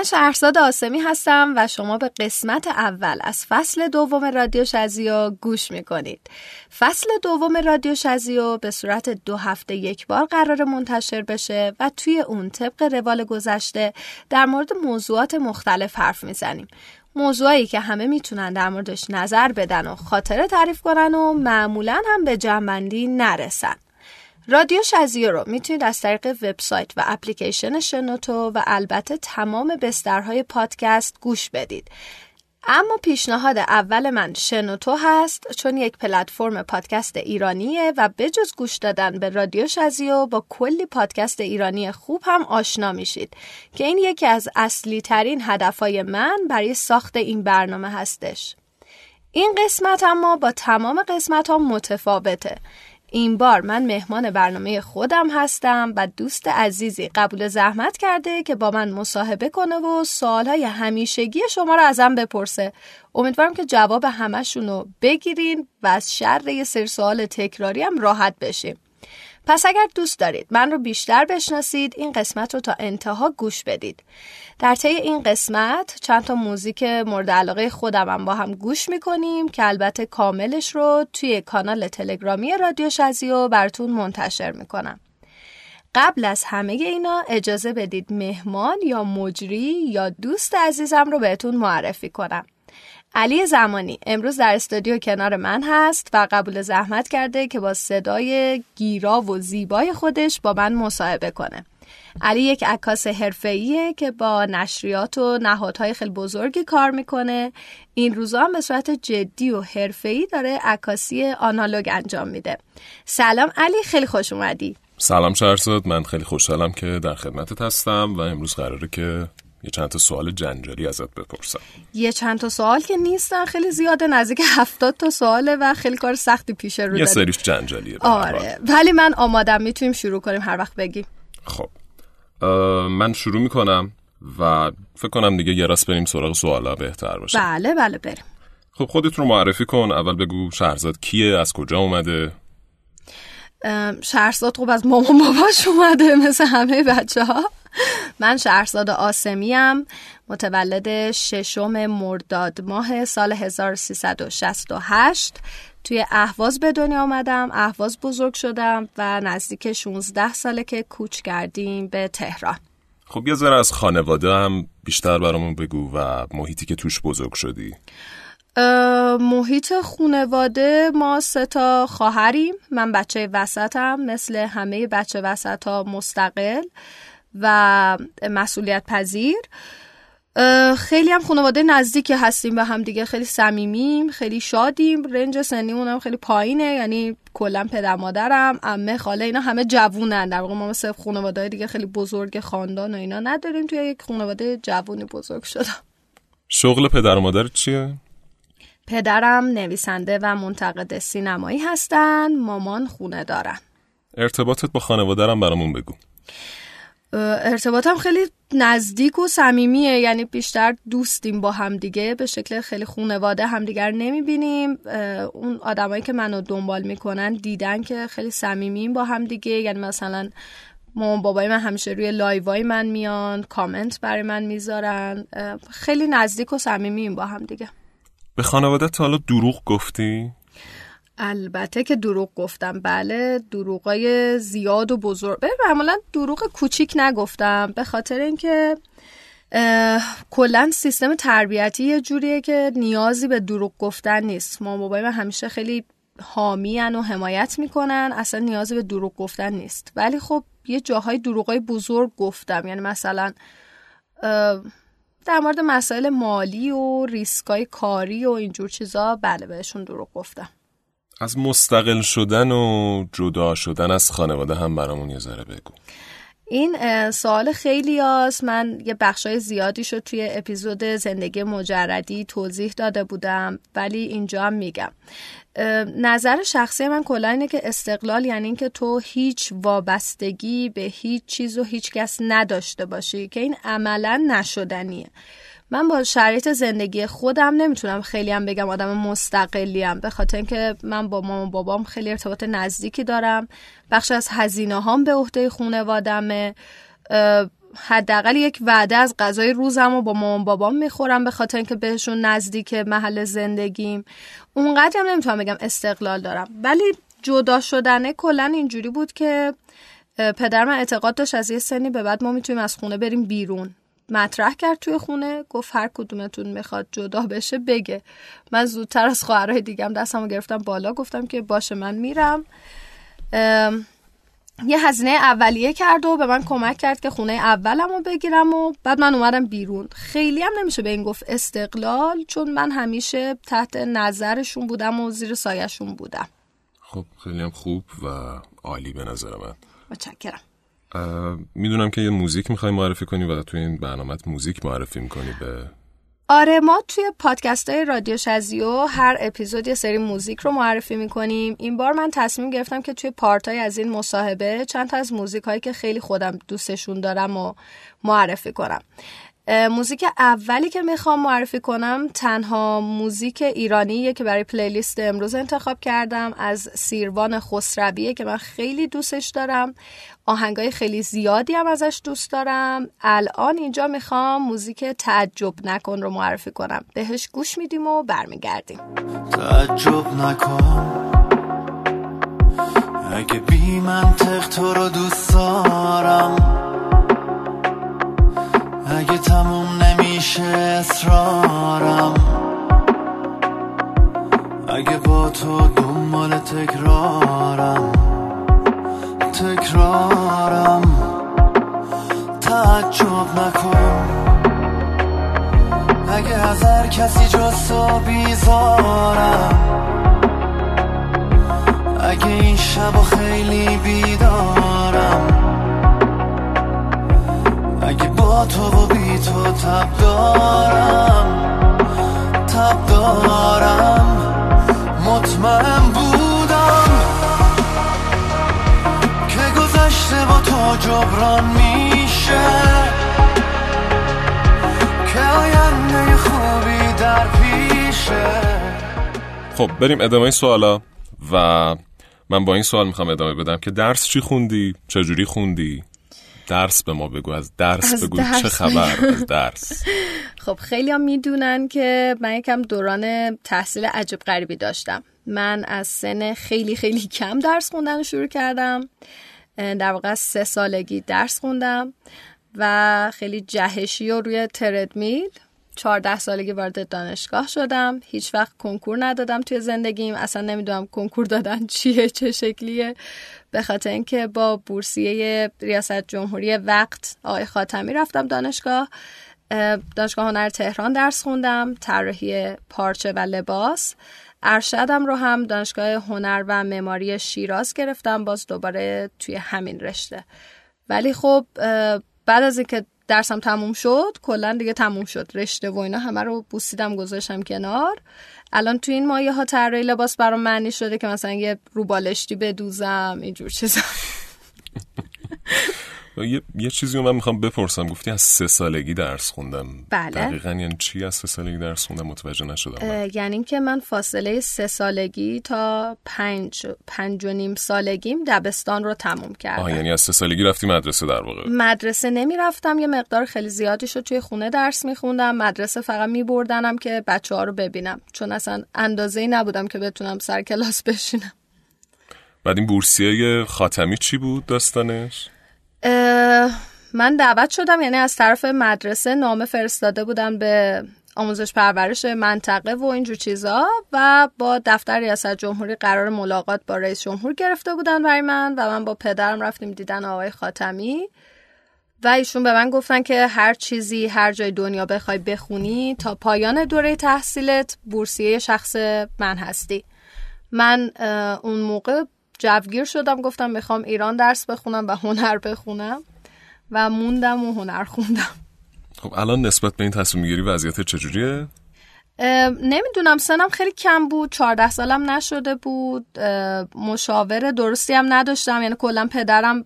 من شهرزاد آسمی هستم و شما به قسمت اول از فصل دوم رادیو شزیو گوش می‌کنید. فصل دوم رادیو شزیو به صورت دو هفته یک بار قرار منتشر بشه و توی اون طبق روال گذشته در مورد موضوعات مختلف حرف می‌زنیم. موضوعی که همه می‌تونن در موردش نظر بدن و خاطره تعریف کنن و معمولا هم به جنبندی نرسن. رادیو شزیو رو می‌تونید از طریق وبسایت و اپلیکیشن شنوتو و البته تمام بسترهای پادکست گوش بدید. اما پیشنهاد اول من شنوتو هست چون یک پلتفرم پادکست ایرانیه و بجز گوش دادن به رادیو شزیو با کلی پادکست ایرانی خوب هم آشنا میشید که این یکی از اصلی ترین هدفهای من برای ساخت این برنامه هستش. این قسمت اما با تمام قسمت ها متفاوته این بار من مهمان برنامه خودم هستم و دوست عزیزی قبول زحمت کرده که با من مصاحبه کنه و سوالهای همیشگی شما رو ازم بپرسه. امیدوارم که جواب همشون رو بگیرین و از شر یه سر سوال تکراری هم راحت بشیم. پس اگر دوست دارید من رو بیشتر بشناسید این قسمت رو تا انتها گوش بدید. در طی این قسمت چند تا موزیک مورد علاقه خودم هم با هم گوش می‌کنیم که البته کاملش رو توی کانال تلگرامی رادیو شزیو براتون منتشر می‌کنم. قبل از همه اینا اجازه بدید مهمان یا مجری یا دوست عزیزم رو بهتون معرفی کنم. علی زمانی امروز در استودیو کنار من هست و قبول زحمت کرده که با صدای گیرا و زیبای خودش با من مصاحبه کنه. علی یک عکاس حرفه‌ایه که با نشریات و نهادهای خیلی بزرگی کار می‌کنه. این روزا هم به صورت جدی و حرفه‌ای داره عکاسی آنالوگ انجام میده. سلام علی خیلی خوش اومدی. سلام شهرزاد من خیلی خوشحالم که در خدمتت هستم و امروز قراره که یه چند تا سوال جنجالی ازت بپرسم. یه چند تا سوال که نیستن خیلی زیاده نزدیک هفتاد تا سواله و خیلی کار سختی پیش رو یه سریش جنجالیه آره ولی من آمادم می‌تونیم شروع کنیم هر وقت بگیم. خب من شروع می‌کنم و فکر کنم دیگه یه راست بریم سراغ سوالا بهتر باشه. بله بله بریم. خب خودت رو معرفی کن. اول بگو شهرزاد کیه؟ از کجا اومده؟ شهرزاد خوب از مامان باباش اومده مثل همه بچه ها من شهرزاد آسمیم متولد ششم مرداد ماه سال 1368 توی اهواز به دنیا آمدم اهواز بزرگ شدم و نزدیک 16 ساله که کوچ کردیم به تهران. خب یه ذره از خانواده هم بیشتر برامون بگو و محیطی که توش بزرگ شدی. محیط خونواده ما سه تا خواهریم. من بچه وسطم مثل همه بچه وسط ها مستقل و مسئولیت پذیر. خیلی هم خانواده نزدیک هستیم به هم دیگه. خیلی صمیمیم خیلی شادیم. رنج سنیمون هم خیلی پایینه. یعنی کلا پدر مادرم عمه خاله اینا همه جوونن. در واقع ما مثل خانواده دیگه خیلی بزرگ خاندان و اینا نداریم. توی یک خانواده جوونی بزرگ شدم. شغل پدر مادر چیه؟ پدرم نویسنده و منتقد سینمایی هستن. مامان خونه دارن. ارتباطت با خانوادرم برامون بگو. ارتباطم خیلی نزدیک و صمیمیه یعنی بیشتر دوستیم با همدیگه به شکل خیلی خونواده همدیگر نمی‌بینیم. اون آدمایی که منو دنبال می‌کنن دیدن که خیلی صمیمیم با همدیگه یعنی مثلا مامان بابای من همیشه روی لایوای من میان کامنت برای من می‌ذارن. خیلی نزدیک و صمیمیم با هم دیگه. به خانواده حالا دروغ گفتی؟ البته که دروغ گفتم. بله دروغای زیاد و بزرگ. به معمولا دروغ کوچیک نگفتم به خاطر اینکه کلا سیستم تربیتی یه جوریه که نیازی به دروغ گفتن نیست. ما من همیشه خیلی حامیان و حمایت می‌کنن اصلا نیازی به دروغ گفتن نیست. ولی خب یه جاهای دروغای بزرگ گفتم. یعنی مثلا در مورد مسائل مالی و ریسکای کاری و اینجور چیزا بله بهشون دروغ گفتم. از مستقل شدن و جدا شدن از خانواده هم برامون یه ذره بگو. این سوال خیلی هست من یه بخشای زیادی شد توی اپیزود زندگی مجردی توضیح داده بودم ولی اینجا هم میگم. نظر شخصی من کلا اینه که استقلال یعنی اینکه تو هیچ وابستگی به هیچ چیز و هیچ کس نداشته باشی که این عملا نشدنیه. من با شرایط زندگی خودم نمی‌تونم خیلی هم بگم آدم مستقلیم به خاطر اینکه من با مامان بابام خیلی ارتباط نزدیکی دارم. بخش از هزینه هام به عهده خانوادمه. حداقل یک وعده از غذای روزم رو با مامان بابام می‌خورم به خاطر اینکه بهشون نزدیک محل زندگیم. اونقدر هم نمی‌تونم بگم استقلال دارم. ولی جدا شدنه کلا اینجوری بود که پدر من اعتقاد داشت از یه سنی به بعد ما می‌تونیم از خونه بریم بیرون. مطرح کرد توی خونه گفت هر کدومتون می‌خواد جدا بشه بگه. من زودتر از خواهرای دیگم دستمو گرفتم بالا گفتم که باشه من میرم. یه هزینه اولیه کرد و به من کمک کرد که خونه اولم رو بگیرم و بعد من اومدم بیرون. خیلی هم نمیشه به این گفت استقلال چون من همیشه تحت نظرشون بودم و زیر سایشون بودم. خب خیلی هم خوب و عالی به نظر من. متشکرم. می‌دونم که یه موزیک می‌خوای معرفی کنی و توی این برنامه موزیک معرفی می‌کنی به آره ما توی پادکست های رادیو شزیو هر اپیزود یه سری موزیک رو معرفی می‌کنیم. این بار من تصمیم گرفتم که توی پارتای از این مصاحبه چند تا از موزیک هایی که خیلی خودم دوستشون دارم و معرفی کنم. موزیک اولی که می‌خوام معرفی کنم تنها موزیک ایرانیه که برای پلیلیست امروز انتخاب کردم از سیروان خسرویه که من خیلی دوستش دارم. آهنگای خیلی زیادی هم ازش دوست دارم. الان اینجا می‌خوام موزیک تعجب نکن رو معرفی کنم. بهش گوش میدیم و برمیگردیم. تعجب نکن. اگه بی منطق تو رو دوست دارم اگه تموم نمیشه اصرارم. اگه با تو دنبال تکرارم. تکرارم. تعجب نکن. اگه از هر کسی جز تو بیزارم. اگه این شب خیلی بیدارم. تو و بی تو تب دارم تب دارم مطمئن بودم که گذشته با تو جبران میشه که آینده خوبی در پیشه خب بریم ادامه سوالا و من با این سوال می‌خوام ادامه بدم که درس چی خوندی؟ چجوری خوندی؟ درس به ما بگو از درس از بگو درس. چه خبر از درس؟ خب خیلی هم می‌دونن که من یکم دوران تحصیل عجب غریبی داشتم. من از سن خیلی خیلی کم درس خوندن رو شروع کردم. در واقع از سه سالگی درس خوندم و خیلی جهشی و روی تردمیل چهارده سالگی وارد دانشگاه شدم. هیچ وقت کنکور ندادم توی زندگیم. اصلا نمی‌دونم کنکور دادن چیه چه شکلیه. به خاطر اینکه با بورسیه ریاست جمهوری وقت آقای خاتمی رفتم دانشگاه. دانشگاه هنر تهران درس خوندم طراحی پارچه و لباس. ارشدم رو هم دانشگاه هنر و معماری شیراز گرفتم. باز دوباره توی همین رشته. ولی خب بعد از اینکه درسم تموم شد کلا دیگه تموم شد. رشته و اینا همه رو بوسیدم گذاشتم کنار. الان تو این مایه ها طراحی لباس برام معنی شده که مثلا یه روبالشتی بدوزم اینجور چیزا. یه, یه چیزی رو من می‌خوام بپرسم. گفتی از سه سالگی درس خوندم. بله. دقیقا یعنی چی از سه سالگی درس خوندم؟ متوجه نشدم. یعنی اینکه من فاصله سه سالگی تا پنج, پنج و نیم سالگیم دبستان رو تموم کردم. آه یعنی از سه سالگی رفتی مدرسه در واقع. مدرسه نمی‌رفتم. یه مقدار خیلی زیادی شد توی خونه درس میخوندم. مدرسه فقط میبردنم که بچه ها رو ببینم. چون اصلا اندازه ای نبودم که بتونم سر کلاس بشینم. بعد این بورسیه خاتمی چی بود داستانش؟ من دعوت شدم یعنی از طرف مدرسه نامه فرستاده بودم به آموزش پرورش منطقه و اینجور چیزا و با دفتر ریاست جمهوری قرار ملاقات با رئیس جمهور گرفته بودن برای من و من با پدرم رفتیم دیدن آقای خاتمی و ایشون به من گفتن که هر چیزی هر جای دنیا بخوای بخونی تا پایان دوره تحصیلت بورسیه شخص من هستی. من اون موقع جوگیر شدم گفتم می‌خوام ایران درس بخونم و هنر بخونم و موندم و هنر خوندم. خب الان نسبت به این تصمیم گیری وضعیت چجوریه؟ نمی‌دونم سنم خیلی کم بود 14 سالم نشده بود مشاور درستی هم نداشتم یعنی کلا پدرم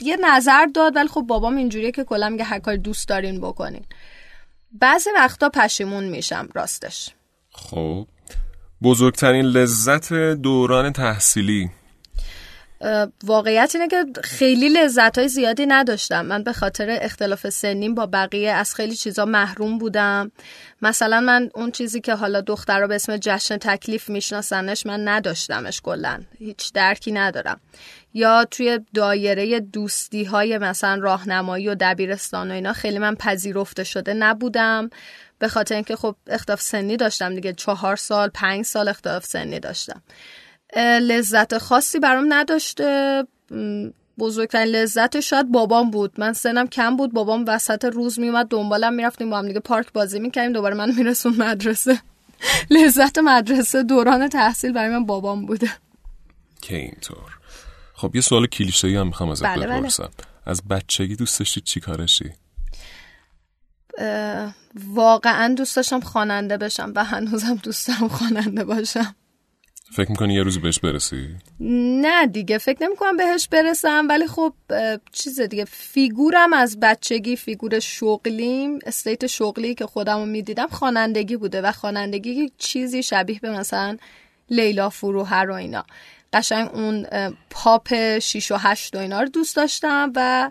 یه نظر داد ولی خب بابام اینجوریه که کلا میگه هر کاری دوست دارین بکنین. بعضی وقتا پشیمون میشم راستش. خب. بزرگترین لذت دوران تحصیلی؟ واقعیت اینه که خیلی لذت های زیادی نداشتم. من به خاطر اختلاف سنیم با بقیه از خیلی چیزا محروم بودم. مثلا من اون چیزی که حالا دخترها به اسم جشن تکلیف میشناسنش من نداشتمش کلا. هیچ درکی ندارم. یا توی دایره دوستی های مثلا راهنمایی و دبیرستان و اینا خیلی من پذیرفته شده نبودم. به خاطر اینکه خب اختلاف سنی داشتم دیگه چهار سال پنج سال اختلاف سنی داشتم. لذت خاصی برام نداشته. بزرگترین لذت شاید بابام بود. من سنم کم بود بابام وسط روز میومد دنبالم می‌رفتیم با هم دیگه پارک بازی می‌کردیم دوباره من میرسون مدرسه. لذت مدرسه دوران تحصیل برای من بابام بوده. که اینطور؟ خب یه سوال کلیشه‌ای هم می‌خوام ازت بله، بله. بپرسم. از بچگی دوست داشتی چی کاره شی واقعا دوست داشتم خواننده بشم و هنوزم دوست دارم خواننده باشم. فکر می‌کنی یه روز بهش برسی؟ نه دیگه فکر نمی کنم بهش برسم ولی خب چیز دیگه فیگورم از بچگی فیگور شغلیم state شغلی که خودم رو می‌دیدم خوانندگی بوده و خوانندگی چیزی شبیه به مثلا لیلا فروهر و اینا. قشنگ اون پاپ 6 و 8 و اینا رو دوست داشتم و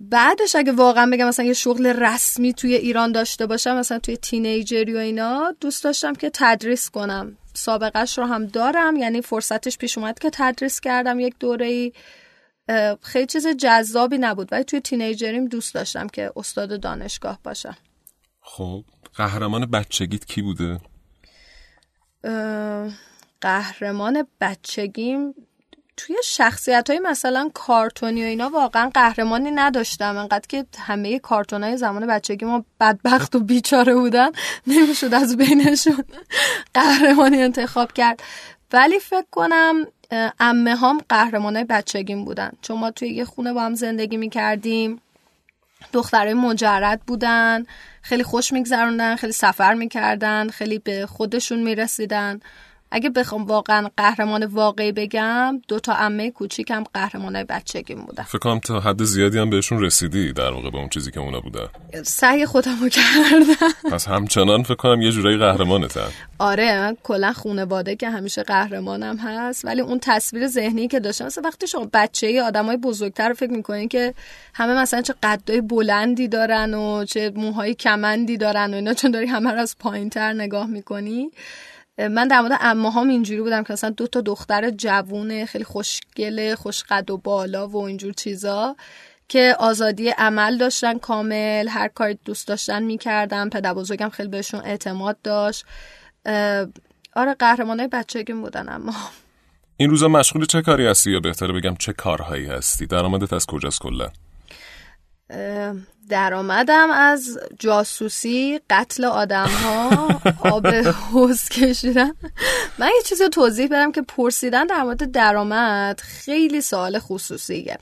بعدش اگه واقعا بگم مثلا یه شغل رسمی توی ایران داشته باشم مثلا توی تینیجری و اینا دوست داشتم که تدریس کنم. سابقش رو هم دارم یعنی فرصتش پیش اومد که تدریس کردم یک دوره ای خیلی چیز جذابی نبود ولی توی تینیجریم دوست داشتم که استاد دانشگاه باشم. خب قهرمان بچگیت کی بوده؟ قهرمان بچگیم توی شخصیت های مثلا کارتونی و اینا واقعا قهرمانی نداشتم. انقدر که همه کارتون های زمان بچگی ما بدبخت و بیچاره بودن نمی‌شد از بینشون قهرمانی انتخاب کرد. ولی فکر کنم اه، عمه هام قهرمان های بچگیم بودن. چون ما توی یه خونه با هم زندگی می‌کردیم. دخترای مجرد بودن. خیلی خوش میگذروندن خیلی سفر می‌کردن خیلی به خودشون می‌رسیدن. اگه بخوام واقعا قهرمان واقعی بگم دو تا عمه کوچیکم قهرمانای بچگیم بودن فکر کنم تا حد زیادی هم بهشون رسیدی در واقع به اون چیزی که اونا بودن. سعی خودم رو کردم. پس همچنان فکر کنم یه جورایی قهرمانتن آره کلا خونواده که همیشه قهرمانم هست ولی اون تصویر ذهنی که داشتم مثلا وقتی شما بچه ای آدمای بزرگتر رو فکر می‌کنین که همه مثلا چه قدای بلندی دارن و چه موهای کمندی دارن و اینا چون داری همه رو از پایینتر نگاه می‌کنی من در مورد عمه هم اینجوری بودم که مثلا دو تا دختر جوونه خیلی خوشگله خوشقد و بالا و اینجور چیزا که آزادی عمل داشتن کامل هر کاری دوست داشتن می‌کردن پدر بزرگم خیلی بهشون اعتماد داشت. آره قهرمانای بچگیم بودن اما این روزا مشغول چه کاری هستی؟ یا بهتره بگم چه کارهایی هستی؟ درآمدت از کجاست کلا؟ درآمدم از جاسوسی قتل آدم ها آب حوز کشیدن. من یه چیزی توضیح بدم که پرسیدن در مورد درآمد خیلی سوال خصوصیه.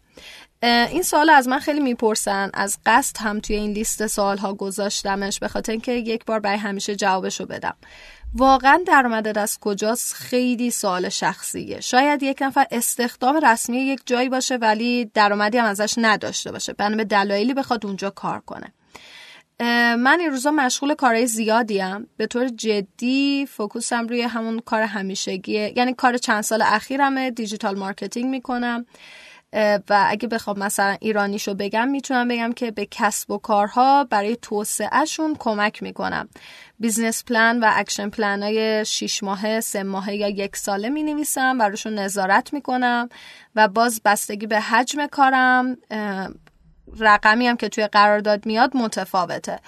این سوال از من خیلی می‌پرسن. از قصد هم توی این لیست سوال ها گذاشتمش. به خاطر اینکه یک بار برای همیشه جوابشو بدم. واقعا درآمدت از کجاست خیلی سوال شخصیه. شاید یک نفر استخدام رسمی یک جایی باشه ولی درآمدی هم ازش نداشته باشه. بنا به دلایلی بخواد اونجا کار کنه. من این روزا مشغول کارهای زیادیم به طور جدی focus م روی همون کار همیشگیه. یعنی کار چند سال اخیرمه digital marketing می‌کنم. و اگه بخوام مثلا ایرانیشو بگم می‌تونم بگم که به کسب و کارها برای توسعهشون کمک می‌کنم. business plan و action plan های 6 ماهه، سه ماهه یا یک ساله می نویسم و روشون نظارت می‌کنم و باز بستگی به حجم کارم رقمی هم که توی قرارداد میاد متفاوته.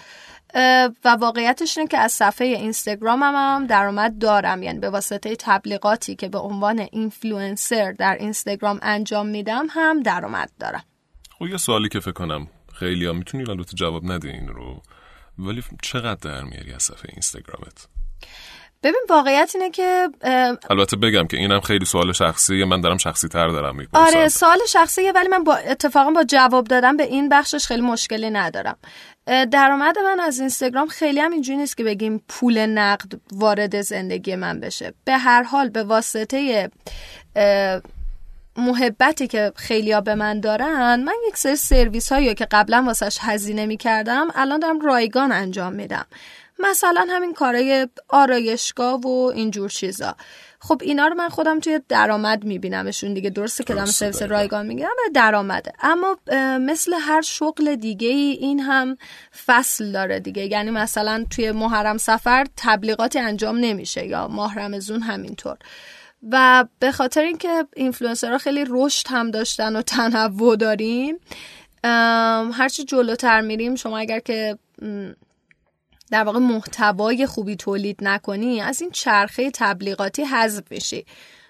و واقعیتش اینه که از صفحه اینستاگرامم هم درآمد دارم. یعنی به واسطه تبلیغاتی که به عنوان اینفلوئنسر در اینستاگرام انجام میدم هم درآمد دارم. خب یه سوالی که فکر کنم خیلی می‌تونی البته جواب نده این رو ولی چقدر در میاری از صفحه اینستاگرامت؟ ببین واقعیت اینه که البته بگم که اینم خیلی سوال شخصیه من دارم شخصی تر دارم می‌پرسم. آره سوال شخصیه ولی من با اتفاقا با جواب دادن به این بخشش خیلی مشکلی ندارم. درآمد من از اینستاگرام خیلی هم اینجوری نیست که بگیم پول نقد وارد زندگی من بشه. به هر حال به واسطه محبتی که خیلیا به من دارن من یک سری سرویس هایی که قبلا واسش هزینه می کردم الان دارم رایگان انجام میدم. مثلا همین کارای آرایشگاه و اینجور چیزا. خب اینا رو من خودم توی درآمد میبینمشون دیگه. درسته که دارم سرویس. رایگان می‌گیرم و درآمده. اما مثل هر شغل دیگه ای این هم فصل داره دیگه. یعنی مثلا توی محرم سفر تبلیغاتی انجام نمیشه یا ماه رمزون همینطور. و به خاطر اینکه اینفلوئنسرها خیلی رشد هم داشتن و تنوع داریم هرچی جلوتر میریم شما اگر که در واقع محتوای خوبی تولید نکنی از این چرخه تبلیغاتی حذف میشی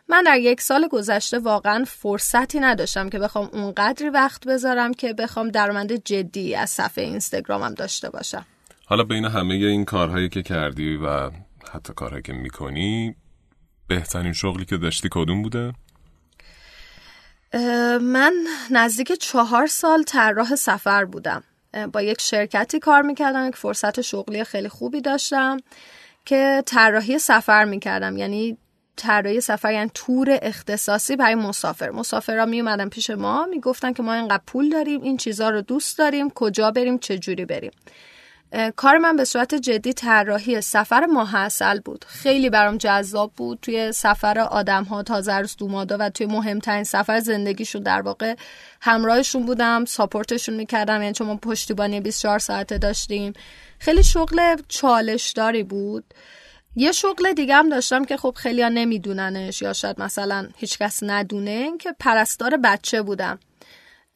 من در یک سال گذشته واقعا فرصتی نداشتم که بخوام اونقدری وقت بذارم که بخوام درآمد جدی از صفحه اینستاگرامم داشته باشم. حالا بین همه این کارهایی که کردی و حتی کارهایی که می‌کنی بهترین شغلی که داشتی کدوم بوده؟ من نزدیک چهار سال طراح سفر بودم. با یک شرکتی کار می‌کردم یک فرصت شغلی خیلی خوبی داشتم که طراحی سفر می‌کردم. یعنی طراحی سفر یعنی تور اختصاصی برای مسافر. مسافرها می اومدن پیش ما می‌گفتن که ما اینقدر پول داریم این چیزها رو دوست داریم کجا بریم چه جوری بریم. کار من به صورت جدی طراحی سفر ماه اصل بود. خیلی برام جذاب بود. توی سفر آدم ها تازه و توی مهمترین سفر زندگیشون در واقع همراهشون بودم ساپورتشون می‌کردم. یعنی چون ما پشتیبانی 24 ساعته داشتیم. خیلی شغل چالش داری بود. یه شغل دیگه هم داشتم که خب خیلی ها نمیدوننش یا شاید مثلا هیچکس ندونه که پرستار بچه بودم.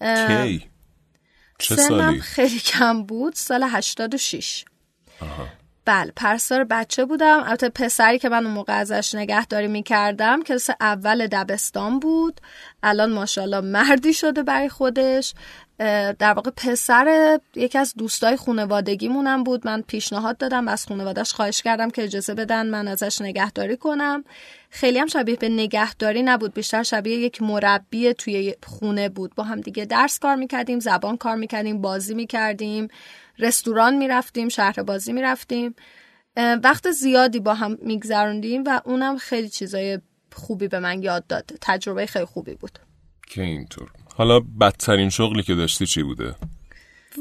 کی؟ چه سنم سالی؟ خیلی کم بود سال 86 بله پرستار بچه بودم. البته پسری که من اون موقع ازش نگهداری می‌کردم کلاس اول دبستان بود. الان ماشاءالله مردی شده برای خودش. در واقع پسر یکی از دوستای خانوادگیمونم بود. من پیشنهاد دادم از خانوادش خواهش کردم که اجازه بدن من ازش نگهداری کنم. خیلی هم شبیه به نگهداری نبود بیشتر شبیه یک مربی توی خونه بود. با هم دیگه درس کار می‌کردیم زبان کار می‌کردیم بازی می‌کردیم رستوران می‌رفتیم شهر بازی می‌رفتیم. وقت زیادی با هم میگذروندیم و اونم خیلی چیزای خوبی به من یاد داد. تجربه خیلی خوبی بود. که اینطور. حالا بدترین شغلی که داشتی چی بوده؟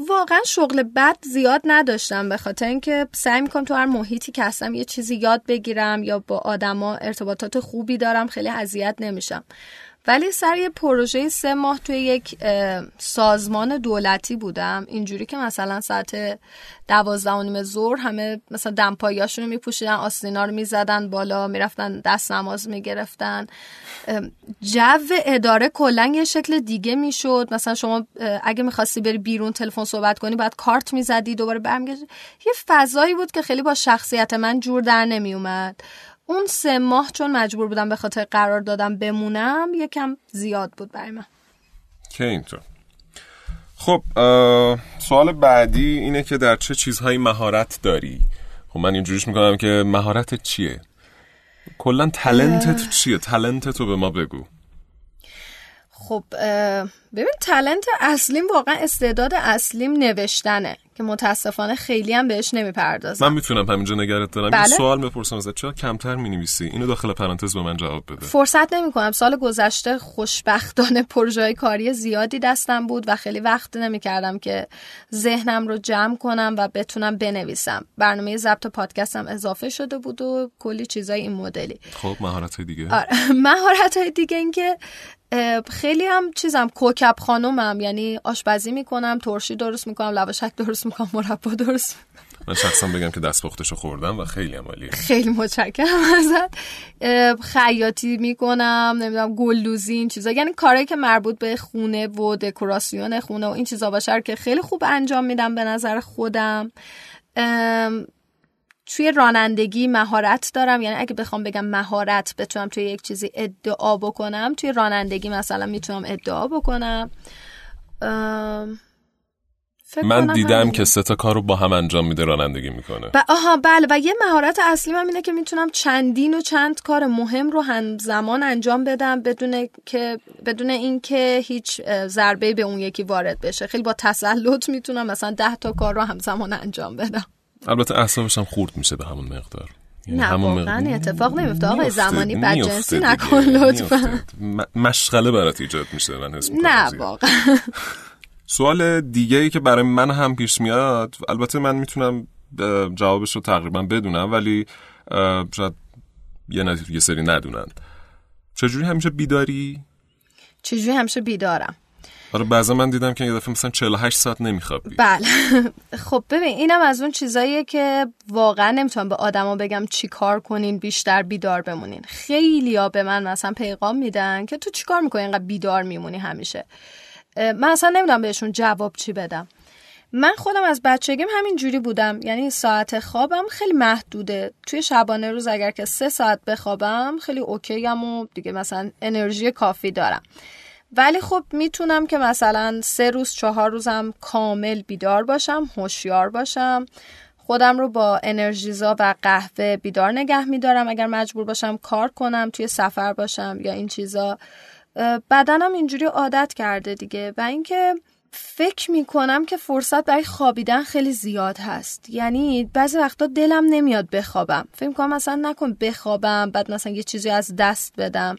واقعا شغل بد زیاد نداشتم به خاطر اینکه سعی می‌کنم تو هر محیطی که هستم یه چیزی یاد بگیرم یا با آدما ارتباطات خوبی دارم خیلی اذیت نمیشم ولی سر یه پروژه سه ماه توی یک سازمان دولتی بودم. اینجوری که مثلا ساعت دوازده و نیم ظهر همه مثلا دمپایاشون رو میپوشیدن آستینا رو می‌زدن بالا می‌رفتن دست نماز می‌گرفتن جو اداره کلا یه شکل دیگه می‌شد. مثلا شما اگه می‌خواستی بری بیرون تلفن صحبت کنی بعد کارت می‌زدی دوباره برمیگشت یه فضایی بود که خیلی با شخصیت من جور در نمیومد اون سه ماه چون مجبور بودم به خاطر قرار دادم بمونم یکم زیاد بود برای من. که اینطور. خب سوال بعدی اینه که در چه چیزهایی مهارت داری؟ خب من اینجوریش می‌کنم که مهارتت چیه؟ کلا تلنتت چیه؟ تلنتت رو به ما بگو. خب ببین تلنت اصلیم واقعا استعداد اصلیم نوشتنه که متاسفانه خیلی هم بهش نمی‌پردازم. من می‌تونم همینجا نگرت دارم. بله. سوال بپرسم ازت. چرا کمتر می‌نویسی؟ اینو داخل پرانتز به من جواب بده. فرصت نمی کنم سال گذشته خوشبختانه پروژه کاری زیادی دستم بود و خیلی وقت نمی کردم که ذهنم رو جمع کنم و بتونم بنویسم. برنامه ضبط پادکستم اضافه شده بود و کلی چیزای این مدلی. خب مهارت دیگه. آره. مهارت های دیگه این که اه، خیلی هم چیزم کوکب خانومم یعنی آشپزی می‌کنم ترشی درست می‌کنم لواشک درست می‌کنم مربا درست من شخصا بگم که دستپختشو خوردم و خیلی عمالیه خیلی متشکرم ازت. خیاطی می‌کنم نمی‌دونم گلدوزی این چیزا. یعنی کارهایی که مربوط به خونه و دکوراسیون خونه و این چیزا باشه که خیلی خوب انجام میدم به نظر خودم. توی رانندگی مهارت دارم. یعنی اگه بخوام بگم مهارت بتونم توی یک چیزی ادعا بکنم توی رانندگی مثلا می‌تونم ادعا بکنم. فکر من دیدم همین. که سه تا کار رو با هم انجام میده رانندگی می‌کنه. و آها بله. و یه مهارت اصلی من اینه که می‌تونم چندین و چند کار مهم رو همزمان انجام بدم بدون که بدون اینکه هیچ ضربه به اون یکی وارد بشه. خیلی با تسلط می‌تونم مثلا ده تا کار رو همزمان انجام بدم. البته اعصابش هم خورد میشه به همون مقدار. یعنی نه همون واقعا مقدار- اتفاق نمیفته. آقای زمانی بدجنسی نکن لطفا. مشغله برات ایجاد میشه من حس نه. واقعا. سوال دیگه ای که برای من هم پیش میاد البته من می‌تونم جوابش رو تقریبا بدونم ولی شاید یه, نتیجه یه سری ندونند. چجوری همیشه بیداری؟ چجوری همیشه بیدارم؟ آره بعضا من دیدم که یه دفعه مثلا 48 ساعت نمیخوابی بله. خب ببین اینم از اون چیزاییه که واقعا نمی‌تونم به آدما بگم چی کار کنین بیشتر بیدار بمونین. خیلی ها به من مثلا پیغام میدن که تو چیکار می‌کنی اینقدر بیدار میمونی همیشه؟ من اصلا نمی‌دونم بهشون جواب چی بدم. من خودم از بچگیم همین جوری بودم. یعنی ساعت خوابم خیلی محدوده. توی شبانه روز اگر که سه ساعت بخوابم خیلی اوکیم و دیگه مثلا انرژی کافی دارم. ولی خب می‌تونم که مثلا سه روز چهار روزم کامل بیدار باشم هوشیار باشم. خودم رو با انرژیزا و قهوه بیدار نگه میدارم. اگر مجبور باشم کار کنم توی سفر باشم یا این چیزا. بدنم اینجوری عادت کرده دیگه. و اینکه فکر می‌کنم که فرصت برای خوابیدن خیلی زیاد هست. یعنی بعضی وقتا دلم نمیاد بخوابم. فکر می‌کنم مثلا نکن بخوابم بعد مثلا یه چیزی از دست بدم.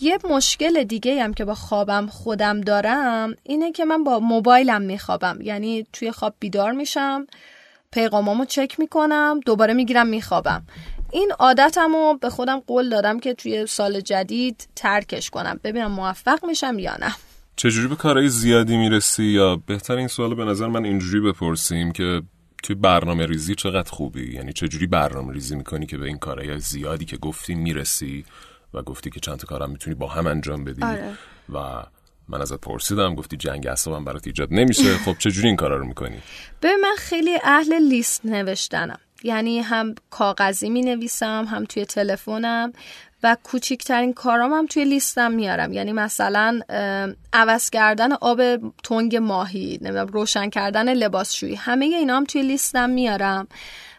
یه مشکل دیگه هم که با خوابم خودم دارم اینه که من با موبایلم میخوابم. یعنی توی خواب بیدار میشم پیغامامو چک می‌کنم دوباره می‌گیرم میخوابم. این عادتم رو به خودم قول دادم که توی سال جدید ترکش کنم. ببینم موفق میشم یا نه. چجوری به کارهای زیادی می‌رسی؟ یا بهتر این سوال به نظر من اینجوری بپرسیم که توی برنامه ریزی چقدر خوبی؟ یعنی چجوری برنامه ریزی می‌کنی که به این کارهای زیادی که گفتی می‌رسی؟ و گفتی که چند تا کارم می‌تونی با هم انجام بدی. آره. و من ازت پرسیدم گفتی جنگ اعصابم برات ایجاد نمیشه. خب چجوری این کارا رو می‌کنی؟ به من خیلی اهل لیست نوشتنم. یعنی هم کاغذی می نویسم هم توی تلفنم و کوچیکترین کارام هم توی لیستم میارم. یعنی مثلا عوض کردن آب تنگ ماهی نمی‌دونم روشن کردن لباسشویی همه اینا هم توی لیستم میارم.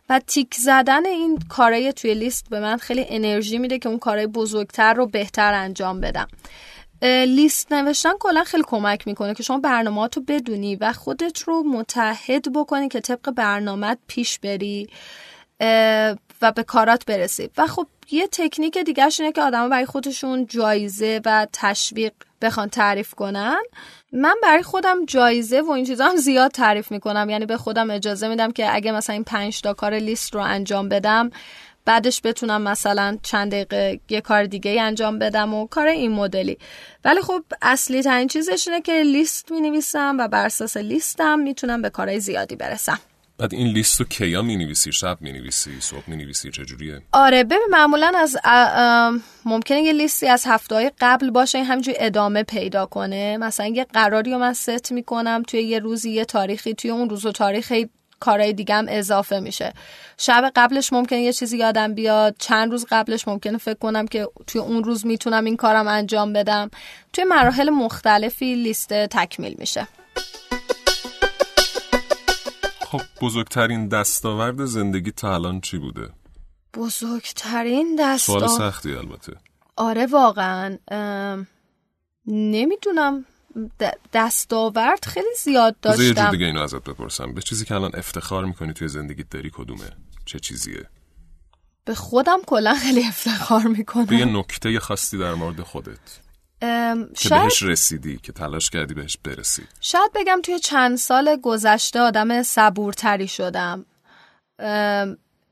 و تیک زدن این کارای توی لیست به من خیلی انرژی میده که اون کارای بزرگتر رو بهتر انجام بدم. لیست نوشتن کلا خیلی کمک می‌کنه که شما برنامه رو بدونی و خودت رو متحد بکنی که طبق برنامه پیش بری و به کارات برسی. و خب یه تکنیک دیگرش اینه که آدما برای خودشون جایزه و تشویق بخوان تعریف کنن. من برای خودم جایزه و این چیزا هم زیاد تعریف می‌کنم. یعنی به خودم اجازه میدم که اگه مثلا این پنج تا کار لیست رو انجام بدم بعدش بتونم مثلا چند دقیقه یه کار دیگه انجام بدم و کار این مدلی. ولی خب اصلی ترین چیزش اینه که لیست می نویسم و بر اساس لیستم می‌تونم به کارهای زیادی برسم. بعد این لیست رو کیا می نویسی شب می نویسی صبح می نویسی چجوریه؟ آره ببین معمولا از ممکنه یه لیستی از هفته های قبل باشه این همینجوری ادامه پیدا کنه. مثلا یه قراری رو من ست می‌کنم توی یه روزی یه تاریخی توی اون روز و تاریخی کارهای دیگه هم اضافه میشه. شب قبلش ممکنه یه چیزی یادم بیاد چند روز قبلش ممکنه فکر کنم که توی اون روز می‌تونم این کارم انجام بدم. توی مراحل مختلفی لیست تکمیل میشه. خب بزرگترین دستاورد زندگی تا الان چی بوده؟ بزرگترین دستاورد؟ سوال سختی البته. آره واقعا نمی‌دونم دستاورد خیلی زیاد داشتم یه جور دیگه اینو ازت بپرسم. به چیزی که الان افتخار می‌کنی توی زندگیت داری کدومه؟ چه چیزیه؟ به خودم کلا خیلی افتخار می‌کنم. به یه نکته خاصی در مورد خودت. که بهش رسیدی که تلاش کردی بهش برسی. شاید بگم توی چند سال گذشته آدم صبورتری شدم.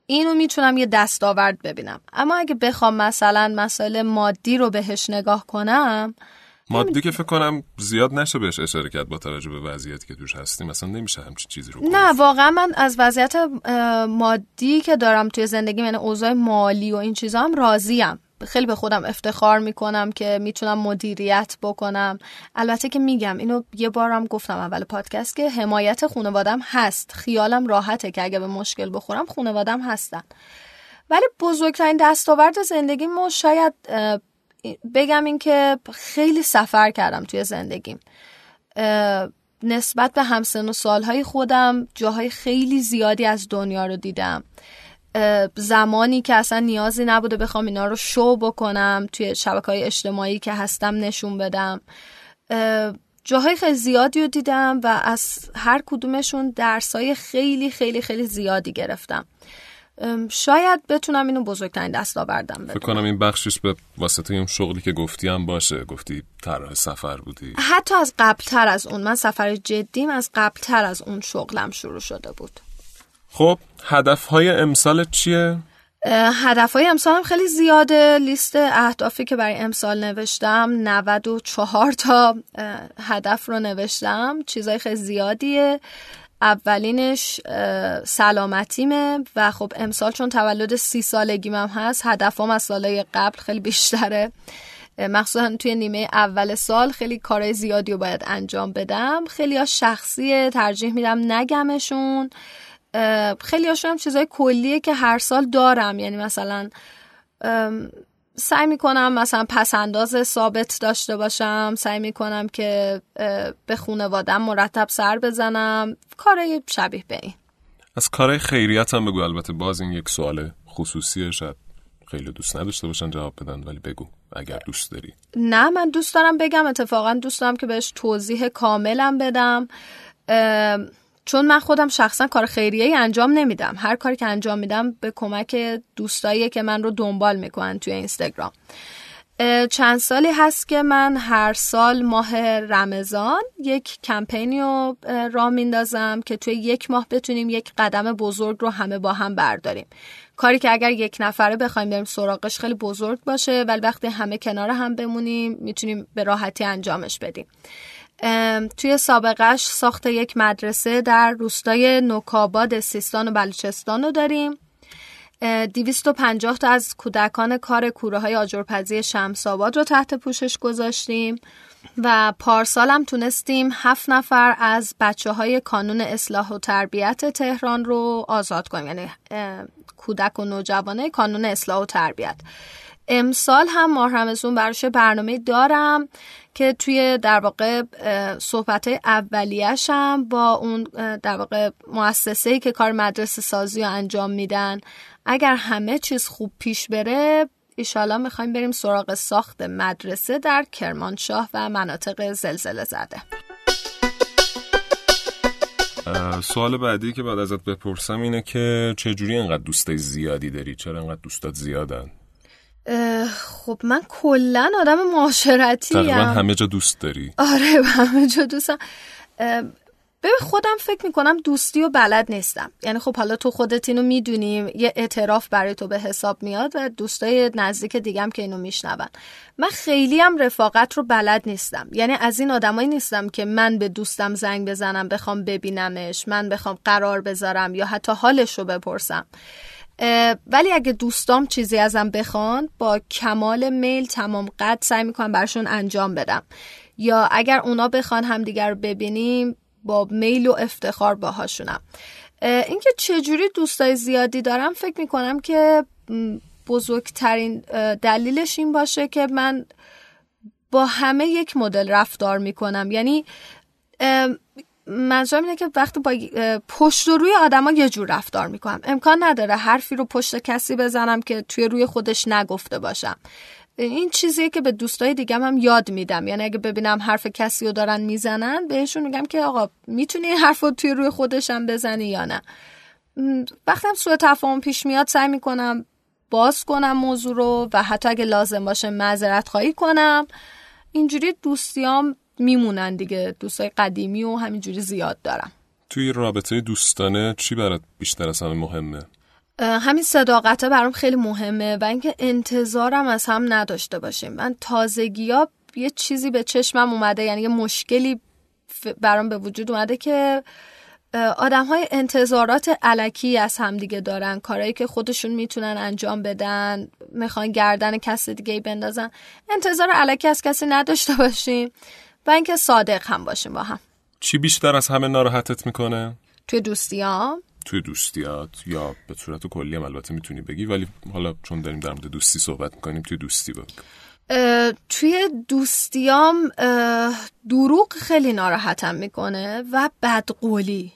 اینو می‌تونم یه دستاورد ببینم. اما اگه بخوام مثلا مسائل مادی رو بهش نگاه کنم مادی که فکر کنم زیاد نشه بهش اشاره کرد با توجه به وضعیتی که توش هستیم. مثلا نمیشه همچین چیزی رو نه واقعا من از وضعیت مادی که دارم توی زندگی یعنی اوضاع مالی و این چیزا هم راضیم. خیلی به خودم افتخار می‌کنم که می‌تونم مدیریت بکنم. البته که میگم اینو یه بارم گفتم اول پادکست که حمایت خانوادم هست. خیالم راحته که اگه به مشکل بخورم خانوادم هستن. ولی بزرگترین دستاورد زندگی ما شاید بگم این که خیلی سفر کردم توی زندگیم. نسبت به همسن و سالهای خودم جاهای خیلی زیادی از دنیا رو دیدم. زمانی که اصلا نیازی نبوده بخوام اینا رو شو بکنم توی شبکه های اجتماعی که هستم نشون بدم. جاهای خیلی زیادی رو دیدم و از هر کدومشون درسای خیلی خیلی خیلی زیادی گرفتم. شاید بتونم اینو بزرگترین دستاوردم بدم فکر کنم این بخشش به واسطه اون شغلی که گفتی هم باشه. گفتی طراح سفر بودی. حتی از قبلتر از اون. من سفر جدیم از قبلتر از اون شغلم شروع شده بود. خب هدف های امسال چیه؟ هدف های امسالم خیلی زیاده. لیست اهدافی که برای امسال نوشتم 94 تا هدف رو نوشتم. چیزای خیلی زیادیه. اولینش سلامتیمه و خب امسال چون تولد سی سالگیم هم هست هدفم از سالهای قبل خیلی بیشتره. مخصوصا توی نیمه اول سال خیلی کارهای زیادی رو باید انجام بدم. خیلی ها شخصیه ترجیح میدم نگمشون. خیلی هاشون هم چیزای کلیه که هر سال دارم. یعنی مثلا سعی می‌کنم مثلا پس انداز ثابت داشته باشم. سعی می‌کنم که به خونوادم مرتب سر بزنم. کارای شبیه به این. از کارهای خیریت هم بگو. البته باز این یک سوال خصوصیه. شاید خیلی دوست نداشته باشن جواب بدن ولی بگو اگر دوست داری. نه من دوست دارم بگم. اتفاقا دوست دارم که بهش توضیح کاملم بدم. چون من خودم شخصا کار خیریه ای انجام نمیدم. هر کاری که انجام میدم به کمک دوستایی که من رو دنبال می‌کنن توی اینستاگرام. چند سالی هست که من هر سال ماه رمضان یک کمپینی رو راه میندازم که توی یک ماه بتونیم یک قدم بزرگ رو همه با هم برداریم. کاری که اگر یک نفره بخوایم بریم سراغش خیلی بزرگ باشه ولی وقتی همه کنار هم بمونیم می‌تونیم به راحتی انجامش بدیم. توی سابقش ساخت یک مدرسه در روستای نوکاباد سیستان و بلوچستان رو داریم. اه، 250 تا از کودکان کار کوره های آجرپزی شمساباد رو تحت پوشش گذاشتیم و پارسال هم تونستیم هفت نفر از بچه های کانون اصلاح و تربیت تهران رو آزاد کنیم. یعنی کودک و نوجوانه کانون اصلاح و تربیت. امسال هم ماه رمزون براش برنامه دارم که توی در واقع صحبت اولیشم با اون در واقع مؤسسه‌ای که کار مدرسه سازی رو انجام میدن. اگر همه چیز خوب پیش بره ایشالا می‌خوایم بریم سراغ ساخت مدرسه در کرمانشاه و مناطق زلزله زده. سوال بعدی که بعد ازت بپرسم اینه که چجوری انقدر دوستای زیادی داری؟ چرا انقدر دوستات زیادن؟ خب من کلا آدم معاشرتی تقریبا همه جا دوست داری. آره به همه جا دوستم. ببین خودم فکر می‌کنم دوستی و بلد نیستم. یعنی خب حالا تو خودت اینو می‌دونیم یه اعتراف برای تو به حساب میاد و دوستای نزدیک دیگم که اینو میشنون. من خیلی هم رفاقت رو بلد نیستم. یعنی از این آدمایی نیستم که من به دوستم زنگ بزنم بخوام ببینمش من بخوام قرار بذارم یا حتی حالش رو بپرسم. ولی اگه دوستام چیزی ازم بخوان با کمال میل تمام قد سعی می‌کنم برشون انجام بدم. یا اگر اونا بخوان همدیگر رو ببینیم با میل و افتخار باهاشونم. اه، اینکه چجوری دوستای زیادی دارم فکر می‌کنم که بزرگترین دلیلش این باشه که من با همه یک مدل رفتار می‌کنم. یعنی منظورم اینه که وقتی با پشت و روی آدما یه جور رفتار می‌کنم. امکان نداره حرفی رو پشت کسی بزنم که توی روی خودش نگفته باشم. این چیزیه که به دوستای دیگم هم یاد میدم. یعنی اگه ببینم حرف کسی رو دارن می‌زنن بهشون میگم که آقا می‌تونی این حرف رو توی روی خودشم بزنی یا نه؟ وقتی هم سوء تفاهم پیش میاد سعی می‌کنم باز کنم موضوع رو و حتی اگه لازم باشه معذرت خواهی کنم. اینجوری دوستیام میمونن دیگه دوستای قدیمی و همینجوری زیاد دارم توی رابطه دوستانه چی برات بیشتر از همه مهمه؟ همین صداقته برام خیلی مهمه و اینکه انتظارم از هم نداشته باشیم. من تازگی ها یه چیزی به چشمم اومده یعنی یه مشکلی برام به وجود اومده که آدم های انتظارات علکی از همدیگه دارن. کارهایی که خودشون می‌تونن انجام بدن می‌خوان گردن کس دیگه بندازن. انتظار علکی از کسی نداشته باشیم. و اینکه صادق هم باشیم با هم. چی بیشتر از همه ناراحتت می‌کنه؟ توی دوستیام توی دوستیات یا به صورت کلی هم البته می‌تونی بگی ولی حالا چون داریم در مورد دوستی صحبت می‌کنیم توی دوستی اه، توی دوستیام دروغ خیلی ناراحتم می‌کنه و بدقولی.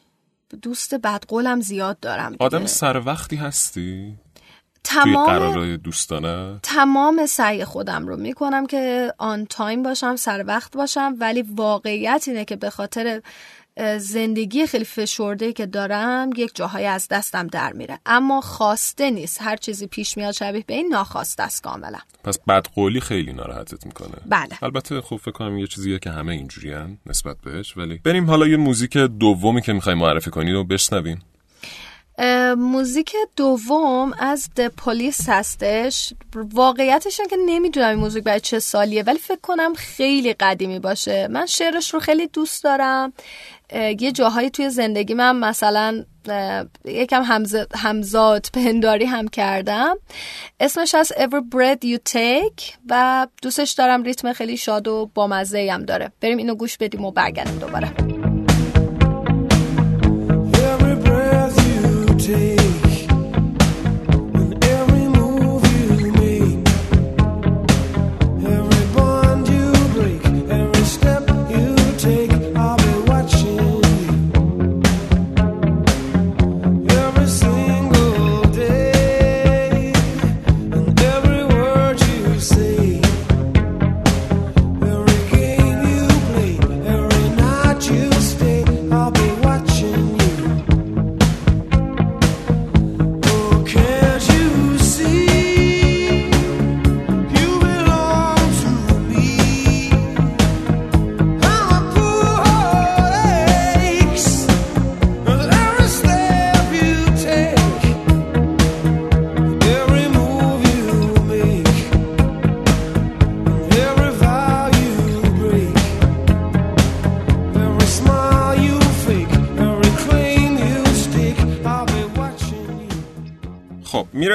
دوست بدقولم زیاد دارم دیگه. آدم سر وقتی هستی؟ تمام قرارای دوستانه؟ تمام سعی خودم رو می‌کنم که آن تایم باشم سر وقت باشم ولی واقعیت اینه که به خاطر زندگی خیلی فشرده که دارم یک جاهای از دستم در میره. اما خواسته نیست. هر چیزی پیش میاد شبیه به این ناخواسته است کاملا. پس بدقولی خیلی ناراحتت می‌کنه. بله. البته خب فکر کنم یه چیزیه که همه اینجوریان نسبت بهش ولی بریم حالا یه موزیک دومی که می‌خوای معرفی کنی رو بشنویم. موزیک دوم از د پلیس هستش. واقعیتش که نمی‌دونم این موزیک برای چه سالیه ولی فکر کنم خیلی قدیمی باشه. من شعرش رو خیلی دوست دارم. یه جاهایی توی زندگی من مثلا یکم همز- همزاد پنداری هم کردم. اسمش از Every Breath You Take و دوستش دارم ریتم خیلی شاد و بامزه هم داره. بریم اینو گوش بدیم و برگردیم دوباره. Take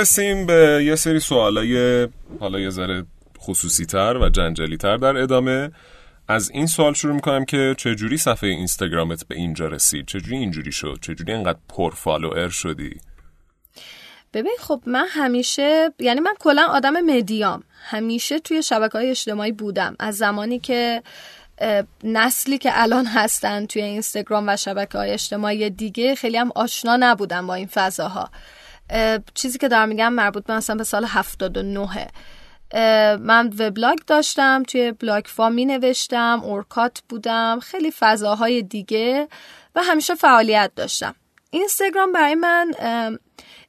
می‌رسیم به یه سری سوالای حالا یه ذره خصوصی تر و جنجالی تر در ادامه. از این سوال شروع می‌کنم که چجوری صفحه اینستاگرامت به اینجا رسید؟ چجوری اینجوری شد؟ چجوری اینقدر پر فالوور شدی؟ ببین خب من همیشه یعنی من کلا آدم مدیام. همیشه توی شبکه های اجتماعی بودم. از زمانی که نسلی که الان هستن توی اینستاگرام و شبکه های اجتماعی دیگه خیلی هم آشنا نبودم با این فضاها. اه، چیزی که دارم میگم مربوط به مثلا به سال 79 اه، من وبلاگ داشتم توی بلاگفا می نوشتم اورکات بودم خیلی فضاهای دیگه و همیشه فعالیت داشتم. اینستاگرام برای من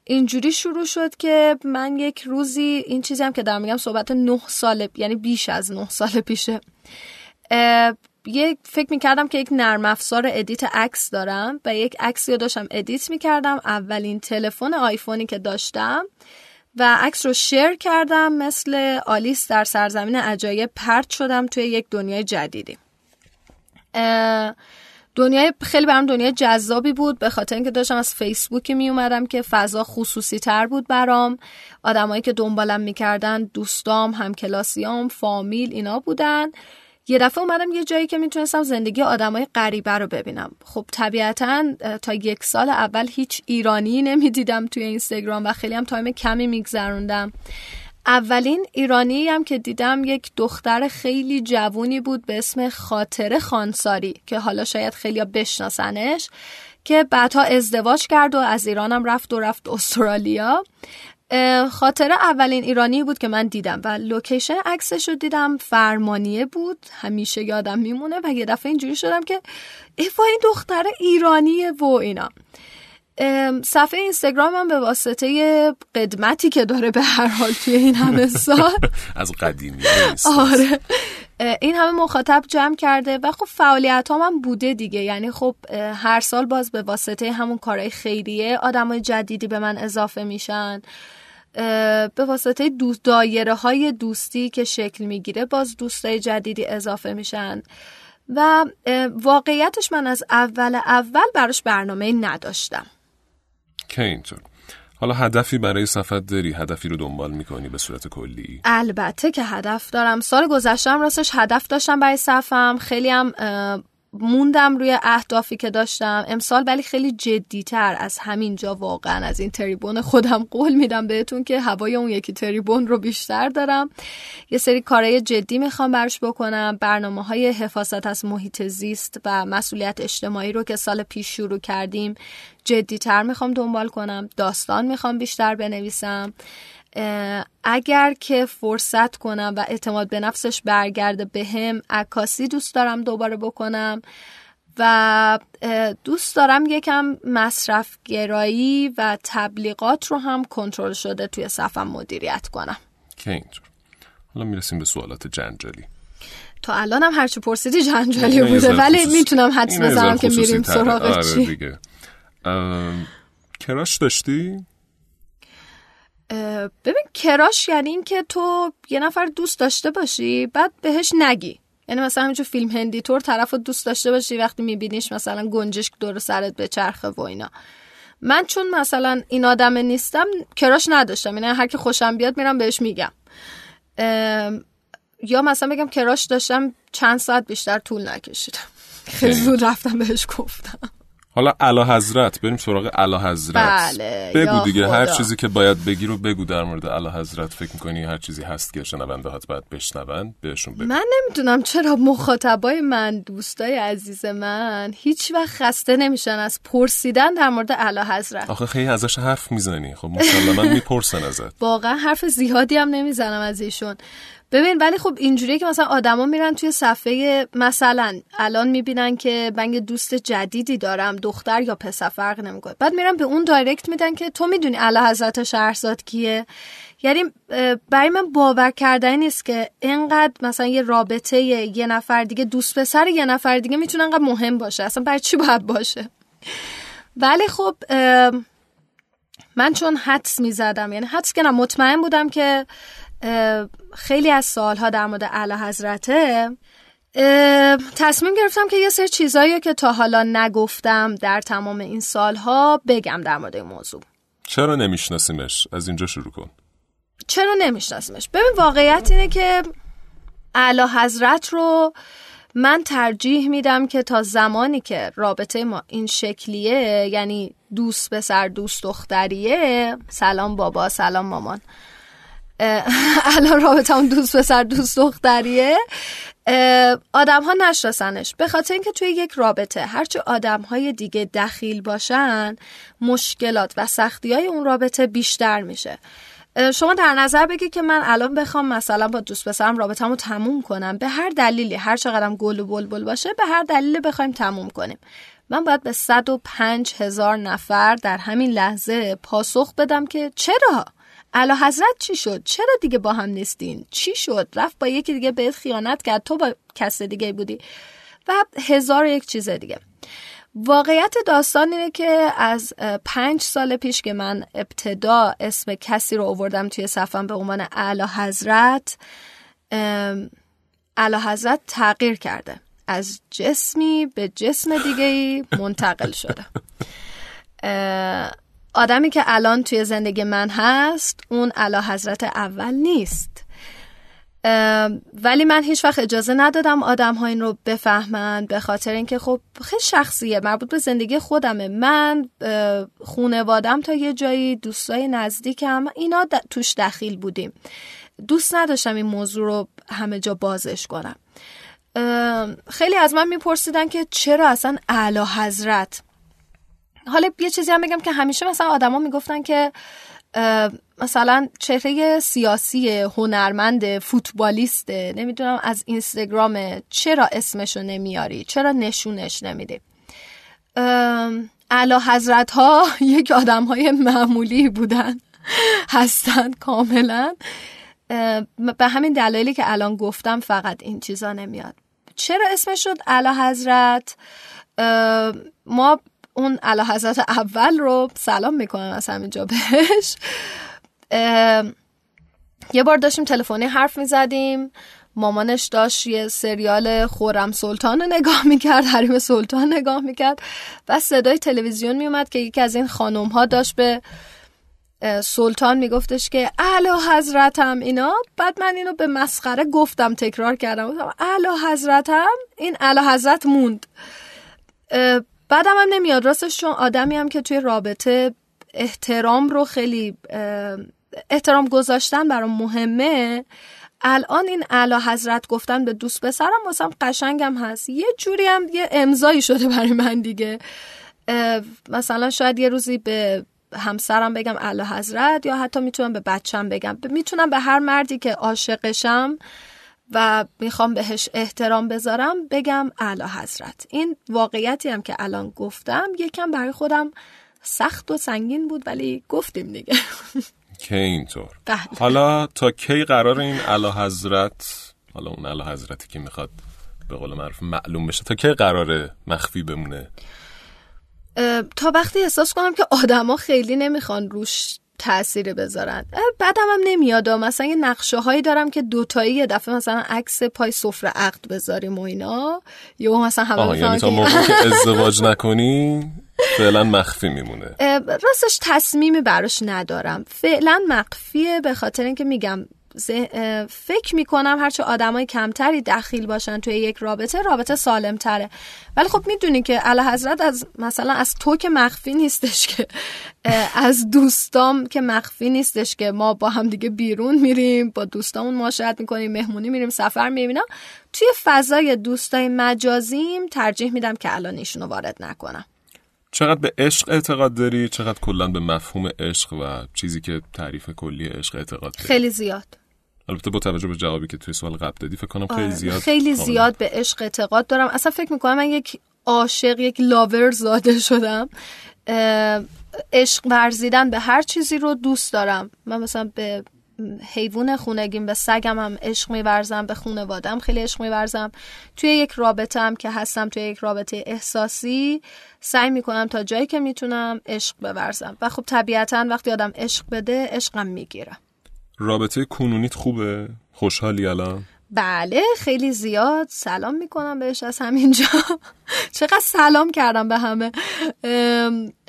اینجوری شروع شد که من یک روزی این چیزی هم که دارم میگم صحبت نه سال یعنی بیش از نه سال پیشه. یک فکر می‌کردم که یک نرم افزار ادیت عکس دارم و یک عکسی رو داشتم ادیت می‌کردم اولین تلفن آیفونی که داشتم و عکس رو شیر کردم مثل آلیس در سرزمین عجایب پرت شدم توی یک دنیای جدیدی. دنیای خیلی برام دنیای جذابی بود به خاطر اینکه داشتم از فیسبوکی می اومدم که فضا خصوصی تر بود برام. آدمایی که دنبالم می‌کردن دوستام همکلاسیام فامیل اینا بودن. یه دفعه اومدم یه جایی که می‌تونستم زندگی آدمای غریبه رو ببینم. خب طبیعتا تا یک سال اول هیچ ایرانی نمی‌دیدم توی اینستاگرام و خیلی هم time کمی میگذروندم. اولین ایرانی هم که دیدم یک دختر خیلی جوونی بود به اسم خاطره خانساری که حالا شاید خیلی بشناسنش که بعدها ازدواج کرد و از ایرانم رفت و رفت استرالیا. خاطره اولین ایرانی بود که من دیدم و location عکسش رو دیدم فرمانیه بود همیشه یادم میمونه و یه دفعه اینجوری شدم که ای این دختر ایرانیه و اینا. صفحه اینستاگرامم به واسطه قدمتی که داره به هر حال توی این همه سال. از قدیمی آره. این همه مخاطب جمع کرده و خب فعالیت هم بوده دیگه. یعنی خب هر سال باز به واسطه همون کارهای خیریه آدمای جدیدی به من اضافه میشن. به واسطه دوست دایره های دوستی که شکل می‌گیره باز دوستای جدیدی اضافه میشن. و واقعیتش من از اول اول براش برنامه نداشتم. که اینطور. حالا هدفی برای صفحت داری؟ هدفی رو دنبال می‌کنی به صورت کلی؟ البته که هدف دارم. سال گذشتم راستش هدف داشتم برای صفم. خیلی هم موندم روی اهدافی که داشتم. امسال ولی خیلی جدیتر از همین جا واقعا. از این تریبون خودم قول میدم بهتون که هوای اون یکی تریبون رو بیشتر دارم. یه سری کارهای جدی می‌خوام برش بکنم. برنامه های حفاظت از محیط زیست و مسئولیت اجتماعی رو که سال پیش شروع کردیم جدیتر می‌خوام دنبال کنم. داستان می‌خوام بیشتر بنویسم. اگر که فرصت کنم و اعتماد به نفسش برگرده به هم عکاسی دوست دارم دوباره بکنم و دوست دارم یکم مصرف گرایی و تبلیغات رو هم کنترل شده توی صفم مدیریت کنم. که اینطور حالا می‌رسیم به سوالات جنجالی. تا الان هم هرچی پرسیدی جنجالی بوده ولی می‌تونم حدس بزنم که میریم. سراغ آره چی؟ کراش داشتی؟ ببین کراش یعنی این که تو یه نفر دوست داشته باشی بعد بهش نگی. یعنی مثلا همینجور فیلم هندی طور طرف رو دوست داشته باشی وقتی میبینیش مثلا گنجشک دور سرت به چرخه و اینا. من چون مثلا این آدم نیستم کراش نداشتم. یعنی هر که خوشم بیاد میرم بهش میگم. یا مثلا بگم کراش داشتم چند ساعت بیشتر طول نکشیدم. خیلی. زود رفتم بهش گفتم. حالا اعلی حضرت بریم سراغ اعلی حضرت. بله، بگو دیگه هر خدا. چیزی که باید بگی رو بگو در مورد اعلی حضرت. فکر می‌کنی هر چیزی هست که شنونده هات باید بشنون بهشون بگو. من نمی‌دونم چرا مخاطبای من دوستای عزیز من هیچ وقت خسته نمیشن از پرسیدن در مورد اعلی حضرت. آخه خیلی ازش حرف می‌زنی. خب مسلما می‌پرسن ازت. واقعا حرف زیادی هم نمی‌زنم از ایشون. ببین ولی خب اینجوریه که مثلا آدما میرن توی صفحه مثلا الان می‌بینن که من یه دوست جدیدی دارم دختر یا پسر فرق نمی‌کنه. بعد میرن به اون دایرکت میدن که تو می‌دونی اعلی حضرت شهرزاد کیه. یعنی برای من باور کردنی نیست که اینقدر مثلا یه رابطه یه نفر دیگه دوست پسر یه نفر دیگه می‌تونه انقدر مهم باشه. اصلا برای چی باید باشه؟ ولی خب من چون حدس می زدم یعنی حدس که مطمئن بودم که خیلی از سالها در مورد اعلی حضرته. تصمیم گرفتم که یه سری چیزایی که تا حالا نگفتم در تمام این سالها بگم در مورد این موضوع. چرا نمیشناسیمش؟ از اینجا شروع کن. چرا نمیشناسیمش؟ ببین واقعیت اینه که اعلی حضرت رو من ترجیح میدم که تا زمانی که رابطه ما این شکلیه یعنی دوست به سر دوست دختریه سلام بابا سلام مامان الان رابطه اون دوست به سر دوست دختریه. آدم ها نشناسنش. به خاطر اینکه توی یک رابطه هرچه آدم های دیگه دخیل باشن مشکلات و سختی های اون رابطه بیشتر میشه. شما در نظر بگید که من الان بخوام مثلا با دوست پسرم رابطه‌مو تموم کنم. به هر دلیلی هر چقدرم گل و بلبل باشه به هر دلیلی بخوایم تموم کنیم. من باید به 105 هزار نفر در همین لحظه پاسخ بدم که چرا؟ اعلی حضرت چی شد؟ چرا دیگه با هم نیستین؟ چی شد؟ رفت با یکی دیگه بهت خیانت کرد. تو با کس دیگه بودی. و هزار و یک چیز دیگه. واقعیت داستان اینه که از پنج سال پیش که من ابتدا اسم کسی رو آوردم توی صفم به عنوان اعلی حضرت اعلی حضرت تغییر کرده. از جسمی به جسم دیگه منتقل شده. آدمی که الان توی زندگی من هست اون اعلی حضرت اول نیست. ولی من هیچ وقت اجازه ندادم آدم ها این رو بفهمن به خاطر اینکه خب خیلی شخصیه مربوط به زندگی خودمه. من خونوادم تا یه جایی دوستای نزدیکم اینا توش دخیل بودیم. دوست نداشتم این موضوع رو همه جا بازش کنم. خیلی از من میپرسیدن که چرا اصلا اعلی حضرت حالا یه چیزی هم بگم که همیشه مثلا آدما می‌گفتن که مثلا چهره سیاسی هنرمند فوتبالیسته نمی‌دونم از اینستاگرام چرا اسمشو نمیاری چرا نشونش نمیدی. اعلی حضرت ها یک آدم های معمولی بودن هستن کاملا. به همین دلایلی که الان گفتم فقط این چیزا نمیاد. چرا اسمش شد اعلی حضرت؟ ما اون اعلی حضرت اول رو سلام می‌کنم از همینجا بهش. یه بار داشتیم تلفنی حرف می‌زدیم. مامانش داشت یه سریال خورم سلطان رو نگاه می‌کرد حریم سلطان نگاه می‌کرد و صدای تلویزیون میومد که یکی از این خانوم ها داشت به سلطان میگفتش که اعلی حضرتم اینا. بعد من اینو به مسخره گفتم تکرار کردم. گفتم اعلی حضرتم؟ این اعلی حضرت موند. بعدم هم نمیاد. راستش چون آدمی هم که توی رابطه احترام رو خیلی احترام گذاشتن برام مهمه. الان این اعلی حضرت گفتن به دوست پسرم واسم قشنگم هست. یه جوری هم یه امضایی شده برای من دیگه. مثلا شاید یه روزی به همسرم بگم اعلی حضرت یا حتی می‌تونم به بچم بگم. می‌تونم به هر مردی که عاشقشم و می‌خوام بهش احترام بذارم بگم اعلی حضرت. این واقعیتی هم که الان گفتم یکم برای خودم سخت و سنگین بود ولی گفتیم دیگه. که اینطور؟ بله. حالا تا کی قرار این اعلی حضرت حالا اون اعلی حضرتی که می‌خواد به قول معروف معلوم بشه تا کی قراره مخفی بمونه؟ تا وقتی احساس کنم که آدما خیلی نمی‌خوان روش تأثیری بذارن. بعدم هم نمیاد مثلا یه نقشه هایی دارم که دوتایی یه دفعه مثلا عکس پای سفره عقد بذاریم و اینا. یا مثلا همه یعنی تا موقعی که ازدواج نکنی فعلا مخفی میمونه. راستش تصمیمی براش ندارم. فعلا مخفیه به خاطر اینکه میگم فکر می‌کنم هرچه آدمای کمتری دخیل باشن توی یک رابطه رابطه سالم تره ولی خب می‌دونی که اعلی حضرت از مثلا از تو که مخفی نیستش که از دوستام که مخفی نیستش که ما با هم دیگه بیرون میریم با دوستامون معاشرت می‌کنیم مهمونی میریم سفر میریم توی فضای دوستای مجازیم ترجیح میدم که الان ایشونو وارد نکنم. چقدر به عشق اعتقاد داری چقدر کلا به مفهوم عشق و چیزی که تعریف کلی عشق اعتقاد داری؟ خیلی زیاد. البته با توجه به جوابی که توی سوال قبل دادی فکر کنم خیلی آره، زیاد خیلی. زیاد به عشق اعتقاد دارم. اصلا فکر می‌کنم من یک عاشق یک لاور زاده شدم. عشق ورزیدن به هر چیزی رو دوست دارم. من مثلا به حیوان خونگیم به سگم هم عشق میورزم به خونوادم خیلی عشق میورزم. توی یک رابطه هم که هستم توی یک رابطه احساسی سعی می‌کنم تا جایی که می‌تونم عشق بورزم. و خب طبیعتا وقتی آدم عشق بده عشقم می‌گیره. رابطه کنونیت خوبه؟ خوشحالی الان؟ بله خیلی زیاد. سلام می‌کنم بهش از همینجا. چقدر سلام کردم به همه.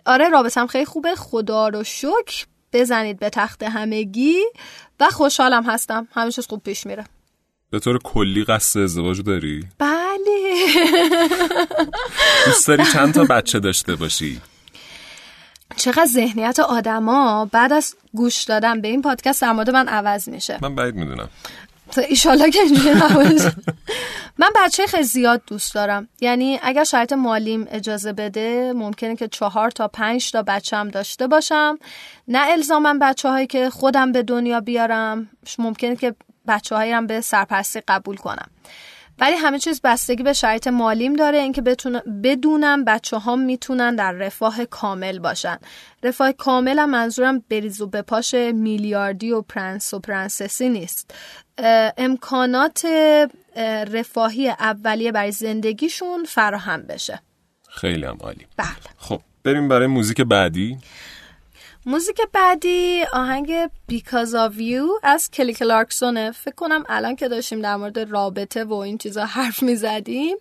آره رابطم خیلی خوبه. خدا رو شکر. بزنید به تخت همگی و خوشحالم هستم. همه چیز خوب پیش میره. به طور کلی قصد ازدواج داری؟ بله. دوست داری چند تا بچه داشته باشی؟ چقدر ذهنیت آدما بعد از گوش دادن به این پادکست در مورد من عوض میشه. من بعید می‌دونم. ایشالله که اینجوری نباشه. من بچه خیلی زیاد دوست دارم. یعنی اگر شرایط مالیم اجازه بده ممکنه که چهار تا پنج تا بچه هم داشته باشم. نه الزامم بچه هایی که خودم به دنیا بیارم ممکنه که بچه هایی هم به سرپرستی قبول کنم. ولی همه چیز بستگی به شرایط مالیم داره اینکه بدونم بچه ها می‌تونن در رفاه کامل باشن. رفاه کامل هم منظورم بریز و بپاش میلیاردی و پرنس و پرنسسی نیست. امکانات اه، رفاهی اولیه برای زندگیشون فراهم بشه. خیلی هم عالی. بله. خب بریم برای موزیک بعدی. موزیک بعدی آهنگ Because of You از کلی کلارکسونه. فکر کنم الان که داشتیم در مورد رابطه و این چیزا حرف می‌زدیم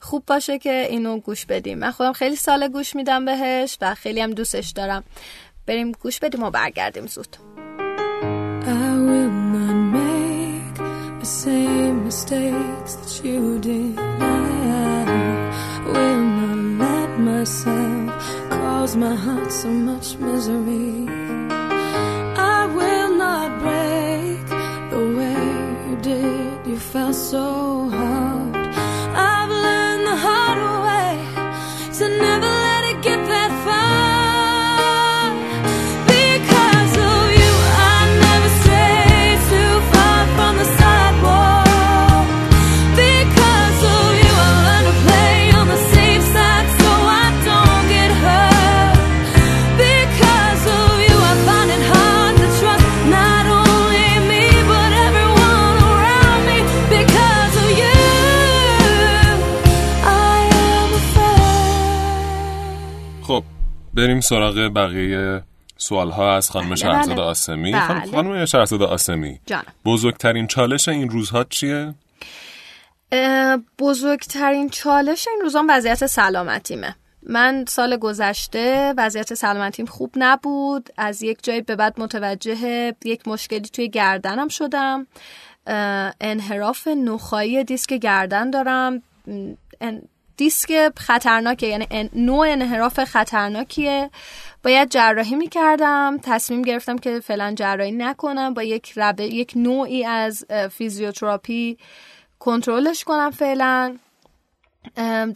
خوب باشه که اینو گوش بدیم. من خودم خیلی سال گوش میدم بهش و خیلی هم دوستش دارم. بریم گوش بدیم و برگردیم زود. I will make the same mistakes you did. I will let myself cause my heart so much misery. بریم سراغ بقیه سوال ها از خانم شهرزاد بله. آسمی بله. خانم- شهرزاد آسمی جانم. بزرگترین چالش این روزها چیه؟ بزرگترین چالش این روزان وضعیت سلامتیمه من سال گذشته وضعیت سلامتیم خوب نبود از یک جایی به بعد متوجه یک مشکلی توی گردنم شدم انحراف نخایی دیسک گردن دارم دیسک خطرناکه یعنی نوع انحراف خطرناکیه. باید جراحی می‌کردم تصمیم گرفتم که فعلا جراحی نکنم با یک رب... یک نوعی از فیزیوتراپی کنترلش کنم فعلا.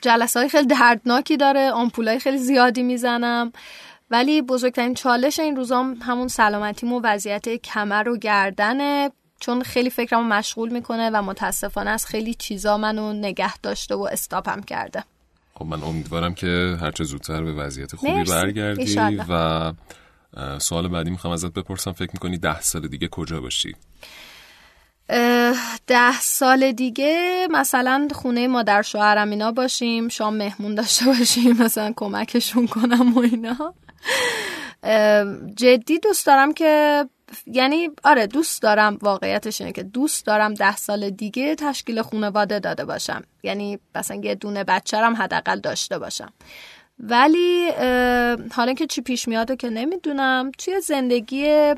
جلسه های خیلی دردناکی داره آمپول های خیلی زیادی می‌زنم. ولی بزرگترین چالش این روزام همون سلامتیم و وضعیت کمر و گردنه. چون خیلی فکرمو مشغول می‌کنه و متاسفانه از خیلی چیزا منو نگه داشته و استاپم کرده خب من امیدوارم که هرچه زودتر به وضعیت خوبی مرسی. برگردی ایشالله. و سوال بعدی می‌خوام ازت بپرسم فکر می‌کنی ده سال دیگه کجا باشی؟ ده سال دیگه مثلا خونه مادر شوهرم اینا باشیم شام مهمون داشته باشیم مثلا کمکشون کنم و اینا جدی دوست دارم که یعنی آره دوست دارم واقعیتش اینه که دوست دارم ده سال دیگه تشکیل خانواده داده باشم. یعنی مثلا یه دونه بچه‌رم حداقل داشته باشم. ولی حالا که چی پیش میاده که نمی‌دونم. توی زندگی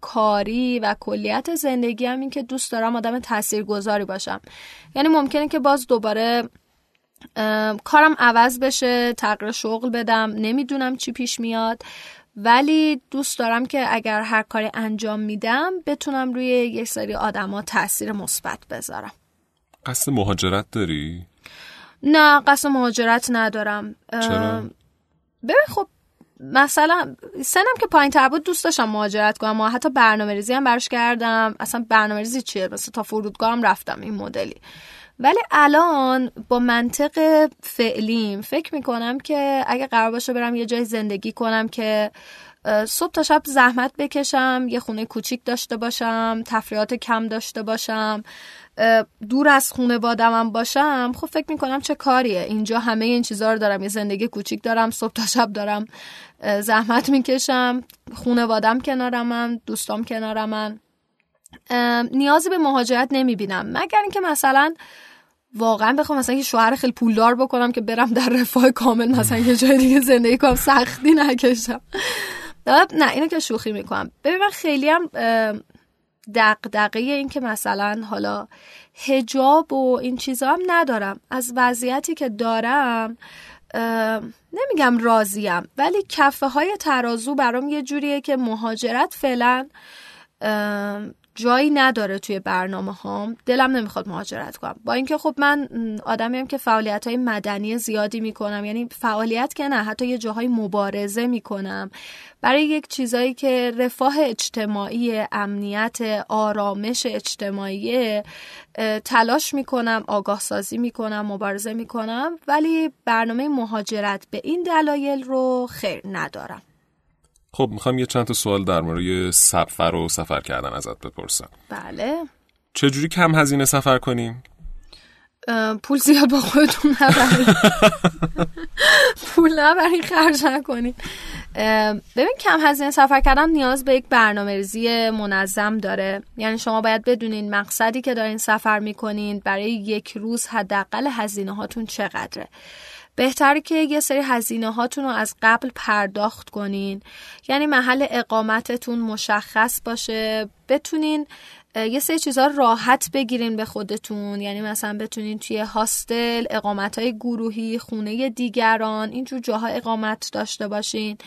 کاری و کلیت زندگی هم این که دوست دارم آدم تاثیرگذاری باشم. یعنی ممکنه که باز دوباره کارم عوض بشه تغییر شغل بدم نمی‌دونم چی پیش میاد. ولی دوست دارم که اگر هر کاری انجام میدم بتونم روی یک سری آدما تاثیر مثبت بذارم. قصد مهاجرت داری؟ نه قصد مهاجرت ندارم. چرا؟ ببین خب مثلا سنم که پایین تر بود دوست داشتم مهاجرت کنم. و حتی برنامه ریزی هم براش کردم. اصلا برنامه ریزی چیه؟ مثلا تا فرودگاه هم رفتم این مدلی. ولی الان با منطق فعلیم فکر می‌کنم که اگه قرار باشه برم یه جای زندگی کنم که صبح تا شب زحمت بکشم یه خونه کوچیک داشته باشم تفریحات کم داشته باشم دور از خانوادمم باشم خب فکر می‌کنم چه کاریه. اینجا همه این چیزها رو دارم یه زندگی کوچیک دارم صبح تا شب دارم زحمت می‌کشم خانوادم کنارمن دوستام کنارمن. نیازی به مهاجرت نمی‌بینم. مگر اینکه مثلا واقعا بخوام مثلا یه شوهر خیلی پولدار بکنم که برم در رفاه کامل مثلا یه جای دیگه زندگی کنم سختی نکشم. نه اینو که شوخی می‌کنم. ببین من خیلی هم دقدقه این که مثلا حالا هجاب و این چیزا هم ندارم. از وضعیتی که دارم نمیگم راضیم ولی کفه های ترازو برام یه جوریه که مهاجرت فعلا جایی نداره توی برنامه هام دلم نمی‌خواد مهاجرت کنم. با اینکه خب من آدمیم که فعالیت های مدنی زیادی می‌کنم یعنی فعالیت که نه حتی یه جاهای مبارزه می‌کنم. برای یک چیزایی که رفاه اجتماعی امنیت آرامش اجتماعی تلاش می‌کنم آگاه سازی می‌کنم مبارزه می‌کنم ولی برنامه مهاجرت به این دلایل رو خیر ندارم. خب می‌خوام یه چند تا سوال در مورد سفر و سفر کردن ازت بپرسم. بله. چجوری کم هزینه سفر کنیم؟ پول زیاد با خودتون نبرید. پول نبرید خرج نکنید. ببین کم هزینه سفر کردن نیاز به یک برنامه ریزی منظم داره. یعنی شما باید بدونین مقصدی که دارین سفر می‌کنین برای یک روز حداقل هزینه هاتون چقدره. بهتره که یه سری هزینه هاتون رو از قبل پرداخت کنین. یعنی محل اقامتتون مشخص باشه. بتونین یه سری چیزها راحت بگیرین به خودتون. یعنی مثلا بتونین توی هاستل اقامت های گروهی خونه دیگران اینجور جاها اقامت داشته باشین.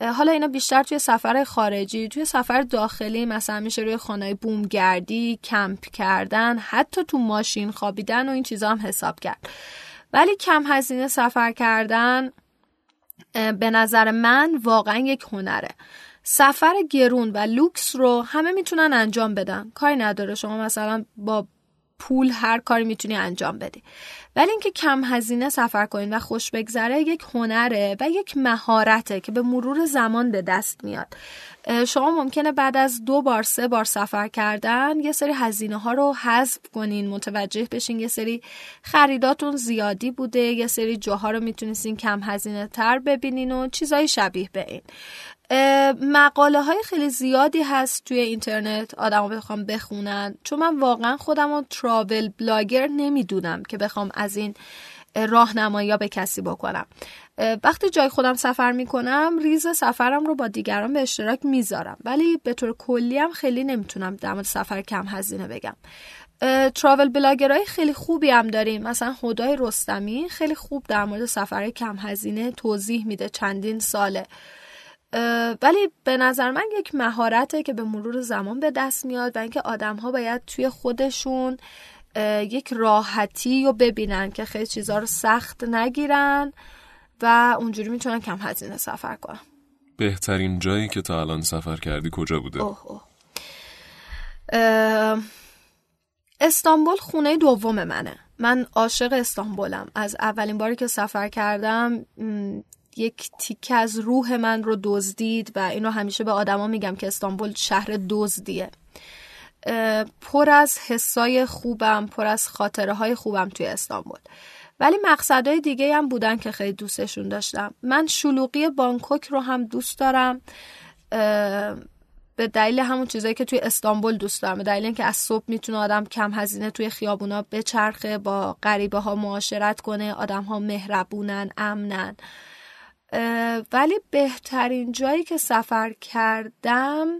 حالا اینا بیشتر توی سفر خارجی توی سفر داخلی مثلا میشه روی خانه بومگردی کمپ کردن حتی تو ماشین خوابیدن و این چیزا هم حساب کرد. ولی کم هزینه سفر کردن به نظر من واقعا یک هنره. سفر گرون و لوکس رو همه می‌تونن انجام بدن. کاری نداره شما مثلا با پول هر کاری می‌تونی انجام بدی. ولی اینکه کم هزینه سفر کنین و خوش بگذره یک هنره و یک مهارته که به مرور زمان به دست میاد. شما ممکنه بعد از دو بار سه بار سفر کردن یه سری هزینه ها رو حذف کنین متوجه بشین یه سری خریداتون زیادی بوده یه سری جاها رو می‌تونستین کم هزینه تر ببینین و چیزای شبیه به این. مقاله های خیلی زیادی هست توی اینترنت آدم بخوام بخونن. چون من واقعا خودم رو تراول بلاگر نمی‌دونم که بخوام از این راهنمایی به کسی بکنم. وقتی جای خودم سفر می‌کنم ریز سفرم رو با دیگران به اشتراک می‌ذارم. ولی به طور کلی هم خیلی نمی‌تونم در مورد سفر کم هزینه بگم. تراول بلاگرهای خیلی خوبی هم داریم. مثلا هدای رستمی خیلی خوب در مورد سفر کم هزینه توضیح میده چندین ساله. ولی به نظر من یک مهارته که به مرور زمان به دست میاد و اینکه آدم ها باید توی خودشون یک راحتی رو ببینن که خیلی چیزها رو سخت نگیرن و اونجوری می‌تونن کم هزینه سفر کنن بهترین جایی که تا الان سفر کردی کجا بوده؟ اوه اوه. استانبول خونه دوم منه من عاشق استانبولم از اولین باری که سفر کردم یک تیکه از روح من رو دزدید و اینو همیشه به آدما میگم که استانبول شهر دزدیه. پر از حسای خوبم پر از خاطره های خوبم توی استانبول. ولی مقصدهای دیگه هم بودن که خیلی دوستشون داشتم. من شلوغی بانکوک رو هم دوست دارم. به دلیل همون چیزایی که توی استانبول دوست دارم. به دلیل اینکه از صبح می‌تونه آدم کم هزینه توی خیابونا بچرخه با غریبه ها معاشرت کنه آدم ها مهربونن امنن. ولی بهترین جایی که سفر کردم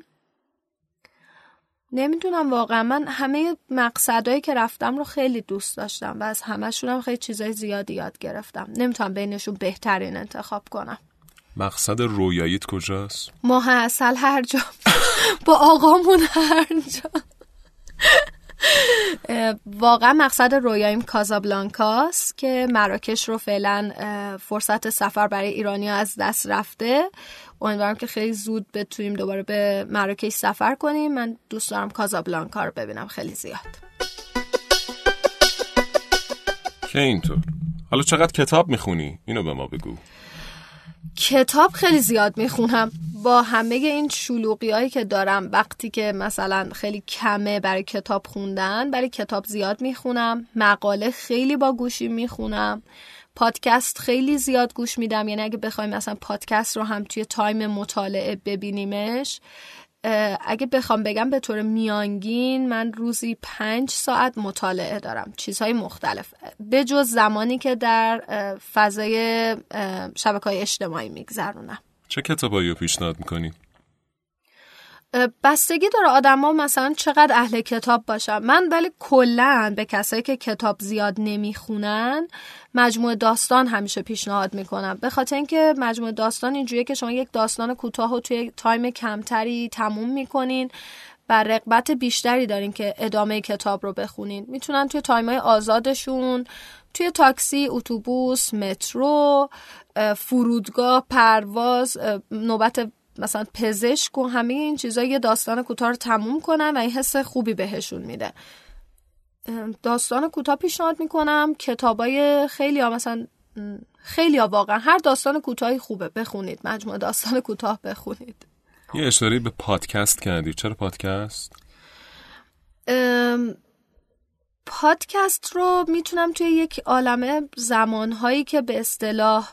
نمی‌دونم واقعا. من همه مقصدهایی که رفتم رو خیلی دوست داشتم و از همشون هم خیلی چیزای زیادی یاد گرفتم. نمی‌تونم بینشون بهترین انتخاب کنم. مقصد رویاییت کجاست؟ ماه اصل هر جا. با آقامون هر جا. واقعا مقصد رویاییم کازابلانکاست که مراکش رو فعلا فرصت سفر برای ایرانی از دست رفته. امیدوارم که خیلی زود بتونیم دوباره به مراکش سفر کنیم. من دوست دارم کازابلانکا رو ببینم. خیلی زیاد. که اینطور. حالا چقدر کتاب می‌خونی؟ اینو به ما بگو. کتاب خیلی زیاد می‌خونم. با همه این شلوغی هایی که دارم وقتی که مثلا خیلی کمه برای کتاب خوندن برای کتاب زیاد می‌خونم. مقاله خیلی با گوشی می‌خونم. پادکست خیلی زیاد گوش میدم. یعنی اگه بخوایم مثلا پادکست رو هم توی تایم مطالعه ببینیمش اگه بخوام بگم به طور میانگین من روزی پنج ساعت مطالعه دارم. چیزهای مختلف. به جز زمانی که در فضای شبکه های اجتماعی میگذرونم. چه کتابایی رو پیشنهاد می‌کنی؟ بستگی داره آدما مثلا چقدر اهل کتاب باشن. من ولی کلا به کسایی که کتاب زیاد نمی‌خونن مجموعه داستان همیشه پیشنهاد می‌کنم. به خاطر اینکه مجموعه داستان اینجوریه که شما یک داستان کوتاه رو توی time کمتری تموم می‌کنین و رغبت بیشتری دارین که ادامه کتاب رو بخونین. می‌تونن توی time ای آزادشون توی تاکسی، اتوبوس، مترو، اه، فرودگاه، پرواز، نوبت مثلا پزشک و همه این چیزا یه داستان کوتاه رو تموم کنن و این حس خوبی بهشون میده. داستان کوتاه پیشنهاد می‌کنم. کتابای خیلی ها مثلا خیلی ها واقعا هر داستان کوتاهی خوبه. بخونید. مجموعه داستان کوتاه بخونید. یه اشاره به پادکست کردی. چرا پادکست؟ ام، پادکست رو می‌تونم توی یک عالمه زمانهایی که به اصطلاح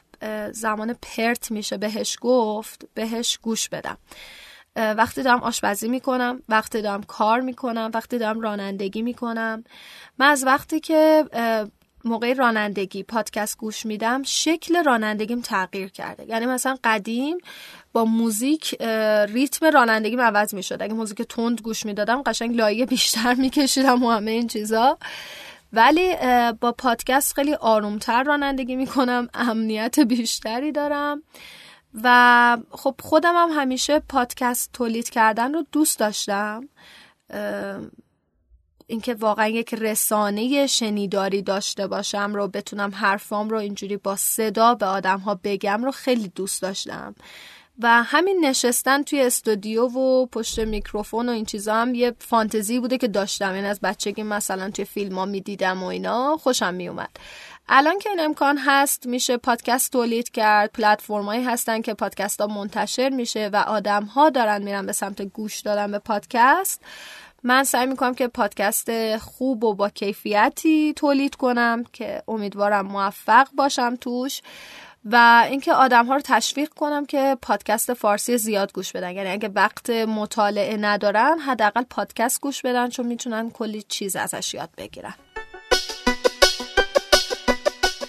زمان پرت میشه. بهش گفت بهش گوش بدم. وقتی دارم آشپزی می‌کنم وقتی دارم کار می‌کنم وقتی دارم رانندگی می‌کنم. من از وقتی که موقع رانندگی پادکست گوش میدم شکل رانندگیم تغییر کرده. یعنی مثلا قدیم با موزیک ریتم رانندگیم عوض می‌شد. اگه موزیک تند گوش می‌دادم قشنگ لایه بیشتر میکشیدم و همه این چیزا. ولی با پادکست خیلی آرومتر رانندگی می‌کنم امنیت بیشتری دارم و خب خودم هم همیشه پادکست تولید کردن رو دوست داشتم. اینکه واقعا یک رسانه شنیداری داشته باشم رو بتونم حرفام رو اینجوری با صدا به آدم ها بگم رو خیلی دوست داشتم. و همین نشستن توی استودیو و پشت میکروفون و این چیزا هم یه فانتزی بوده که داشتم. یعنی از بچگی مثلا توی فیلم ها می‌دیدم و اینا خوشم میومد. الان که این امکان هست میشه پادکست تولید کرد. پلتفرمایی هستن که پادکست ها منتشر میشه و آدم ها دارن میرن به سمت گوش دادن به پادکست. من سعی می‌کنم که پادکست خوب و با کیفیتی تولید کنم که امیدوارم موفق باشم توش. و اینکه آدم ها رو تشویق کنم که پادکست فارسی زیاد گوش بدن. یعنی اگه وقت مطالعه ندارن حداقل پادکست گوش بدن چون می‌تونن کلی چیز ازش یاد بگیرن.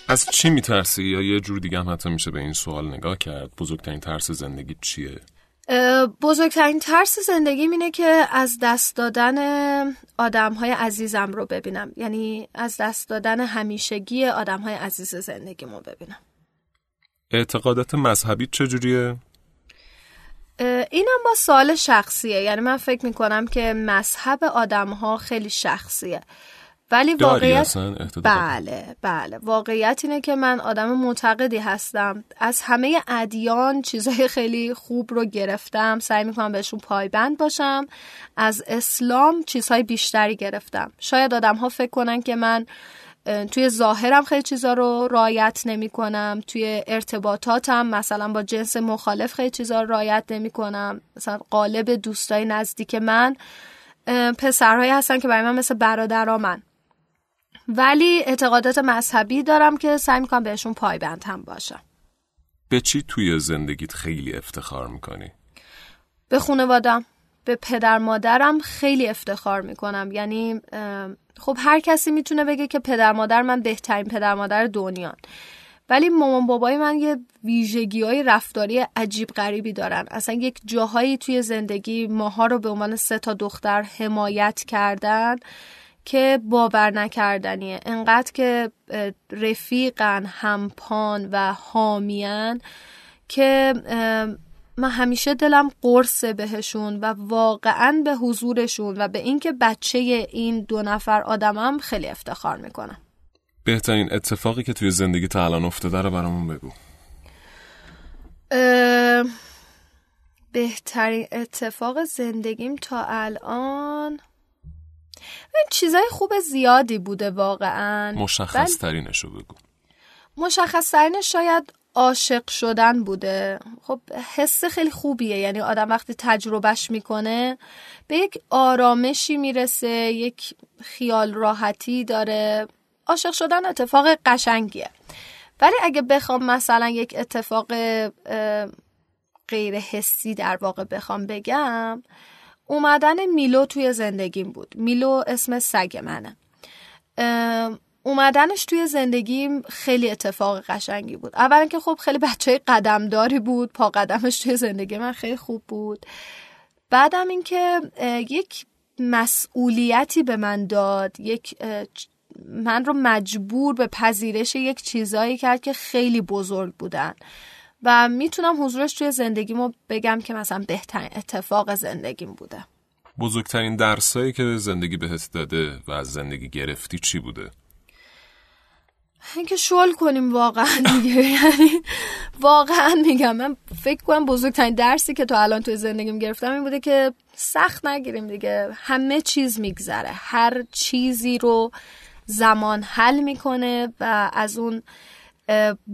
از چی میترسی؟ یا یه جور دیگه هم حتی میشه به این سوال نگاه کرد؟ بزرگترین ترس زندگی چیه؟ بزرگترین ترس زندگیم اینه که از دست دادن آدم های عزیزم رو ببینم. یعنی از دست دادن همیشگی آدم های عزیز زندگیمو ببینم. اعتقادات مذهبی چجوریه؟ اینم با سوال شخصیه. یعنی من فکر می‌کنم که مذهب آدم ها خیلی شخصیه. ولی واقعیت بله بله. واقعیت اینه که من آدم معتقدی هستم. از همه ادیان چیزهای خیلی خوب رو گرفتم. سعی می‌کنم بهشون پایبند باشم. از اسلام چیزهای بیشتری گرفتم. شاید آدم ها فکر کنن که من توی ظاهرم خیلی چیزا رو رعایت نمی کنم توی ارتباطاتم مثلا با جنس مخالف خیلی چیزا رو رعایت نمی کنم مثلا قالب دوستای نزدیک من پسرهایی هستن که برای من مثل برادرامن ولی اعتقادات مذهبی دارم که سعی می‌کنم بهشون پایبند هم باشم. به چی توی زندگیت خیلی افتخار می‌کنی؟ به خانوادم به پدر مادرم خیلی افتخار می‌کنم. یعنی خب هر کسی می‌تونه بگه که پدر مادر من بهترین پدر مادر دنیان. ولی مامان بابای من یه ویژگی های رفتاری عجیب غریبی دارن. اصلا یک جاهایی توی زندگی ماها رو به عنوان سه تا دختر حمایت کردن که باور نکردنیه. انقدر که رفیقن همپان و حامیان که من همیشه دلم قرصه بهشون و واقعا به حضورشون و به اینکه بچه این دو نفر آدمم خیلی افتخار می‌کنم. بهترین اتفاقی که توی زندگی تا الان افتاده رو برامون بگو. اه، بهترین اتفاق زندگیم تا الان؟ این چیزای خوب زیادی بوده واقعا. مشخص ترینش رو بگو. مشخص ترینش شاید عاشق شدن بوده. خب حس خیلی خوبیه. یعنی آدم وقتی تجربهش می‌کنه به یک آرامشی می‌رسه یک خیال راحتی داره. عاشق شدن اتفاق قشنگیه. ولی اگه بخوام مثلا یک اتفاق غیر حسی در واقع بخوام بگم اومدن میلو توی زندگیم بود. میلو اسم سگ منه. اومدنش توی زندگیم خیلی اتفاق قشنگی بود. اولا که خب خیلی بچه قدمداری بود پا قدمش توی زندگی من خیلی خوب بود. بعدم اینکه یک مسئولیتی به من داد یک من رو مجبور به پذیرش یک چیزایی کرد که خیلی بزرگ بودن. و می‌تونم حضورش توی زندگیمو بگم که مثلا بهترین اتفاق زندگیم بوده. بزرگترین درسایی که زندگی بهت داده و از زندگی گرفتی چی بوده؟ اینکه شل کنیم واقعا دیگه. یعنی واقعا میگم من فکر کنم بزرگترین درسی که تا الان توی زندگیم گرفتم این بوده که سخت نگیریم دیگه. همه چیز میگذره. هر چیزی رو زمان حل می‌کنه و از اون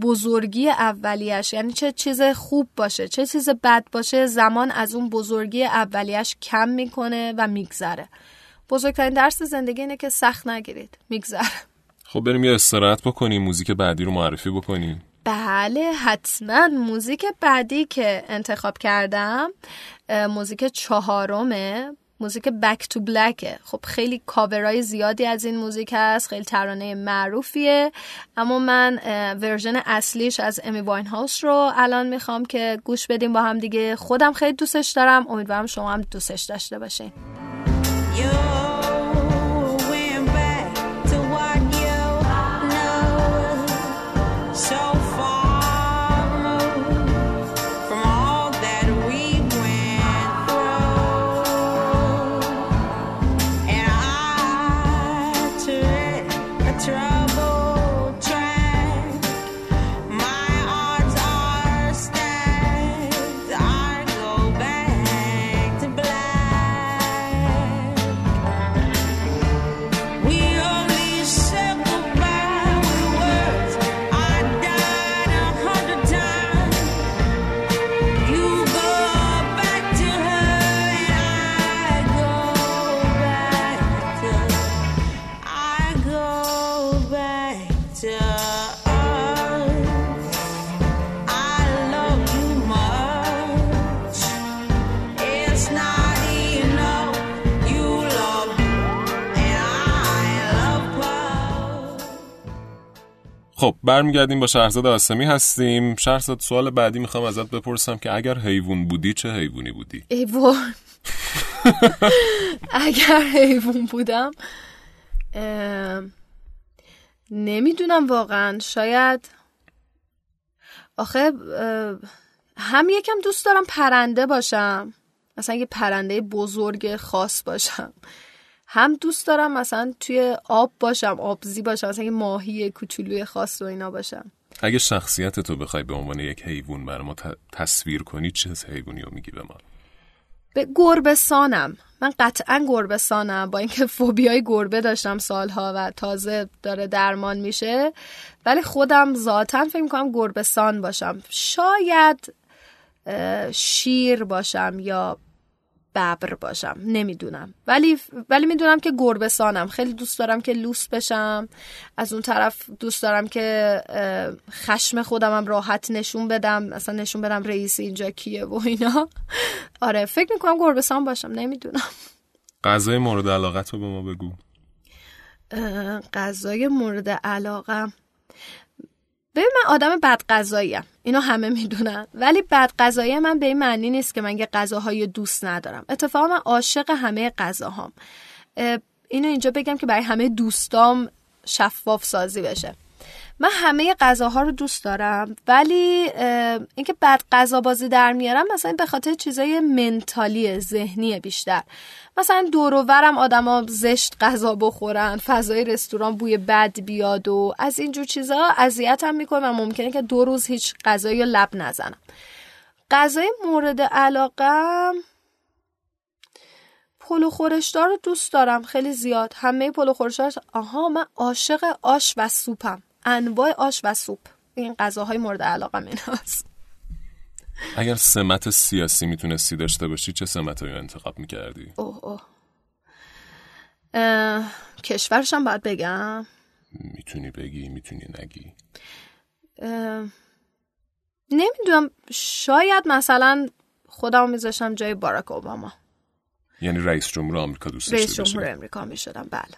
بزرگی اولیش یعنی چه چیز خوب باشه چه چیز بد باشه زمان از اون بزرگی اولیش کم می‌کنه و میگذره. بزرگترین درس زندگی اینه که سخت نگیرید. میگذره. خب بریم یه استراحت بکنیم موزیک بعدی رو معرفی بکنیم. بله حتما موزیک بعدی که انتخاب کردم موزیک چهارمه موزیک Back to Black ه خب خیلی کاورای زیادی از این موزیک هست خیلی ترانه معروفیه اما من version اصلیش از امی واین هاوس رو الان می‌خوام که گوش بدیم با هم دیگه. خودم خیلی دوستش دارم امیدوارم شما هم دوستش داشته باشین. خب برمیگردیم با شهرزاد آسمی هستیم. شهرزاد سوال بعدی می‌خوام ازت بپرسم که اگر حیوان بودی چه حیوانی بودی؟ ایوان اگر حیوان بودم نمی‌دونم واقعا. شاید آخه هم یکم دوست دارم پرنده باشم. مثلا یه پرنده بزرگ خاص باشم. هم دوست دارم مثلا توی آب باشم آبزی باشم مثلا ماهی کوچولوی خاص و اینا باشم. اگه شخصیت تو بخوای به عنوان یک حیوان بر ما تصویر کنی چه حیوانی رو میگی به ما؟ به گربه سانم من قطعا گربه سانم با اینکه فوبیای گربه داشتم سالها و تازه داره درمان میشه. ولی خودم ذاتا فکر می‌کنم گربه سان باشم. شاید شیر باشم یا ببر باشم. نمی‌دونم. ولی ولی می‌دونم که گربه سانم خیلی دوست دارم که لوس بشم. از اون طرف دوست دارم که خشم خودمم راحت نشون بدم. مثلا نشون بدم رئیس اینجا کیه و اینا. آره فکر می‌کنم گربه سان باشم. نمی‌دونم. غذای مورد علاقت رو به ما بگو. غذای مورد علاقم. ببین من آدم بد غذاییم اینو همه می‌دونن. ولی بد غذایی من به این معنی نیست که من یه غذاهای دوست ندارم. اتفاقا من عاشق همه غذاهام. اه، اینو اینجا بگم که برای همه دوستام شفاف سازی بشه. من همه غذاها رو دوست دارم ولی اینکه بد غذا بازی در میارم مثلا به خاطر چیزای منتالی ذهنی بیشتر. مثلا دور و برم آدما زشت غذا بخورن فضای رستوران بوی بد بیاد و از اینجور چیزا اذیتم می‌کنه و ممکنه که دو روز هیچ غذایی لب نزنم. غذای مورد علاقم پلو خورشدار رو دوست دارم خیلی زیاد. همه پلو خورشدار آها من عاشق آش و سوپم. انواع آش و سوپ. این غذاهای مورد علاقم ایناست. اگر سمت سیاسی می‌تونستی داشته باشی چه سمت رو انتخاب می‌کردی؟ اوه اوه. کشورشم باید بگم. می‌تونی بگی می‌تونی نگی؟ نمی‌دونم شاید مثلا خودم میذاشتم جای باراک اوباما. یعنی رئیس جمهور آمریکا دوست رئیس جمهور باشی امریکا می‌شدم بله.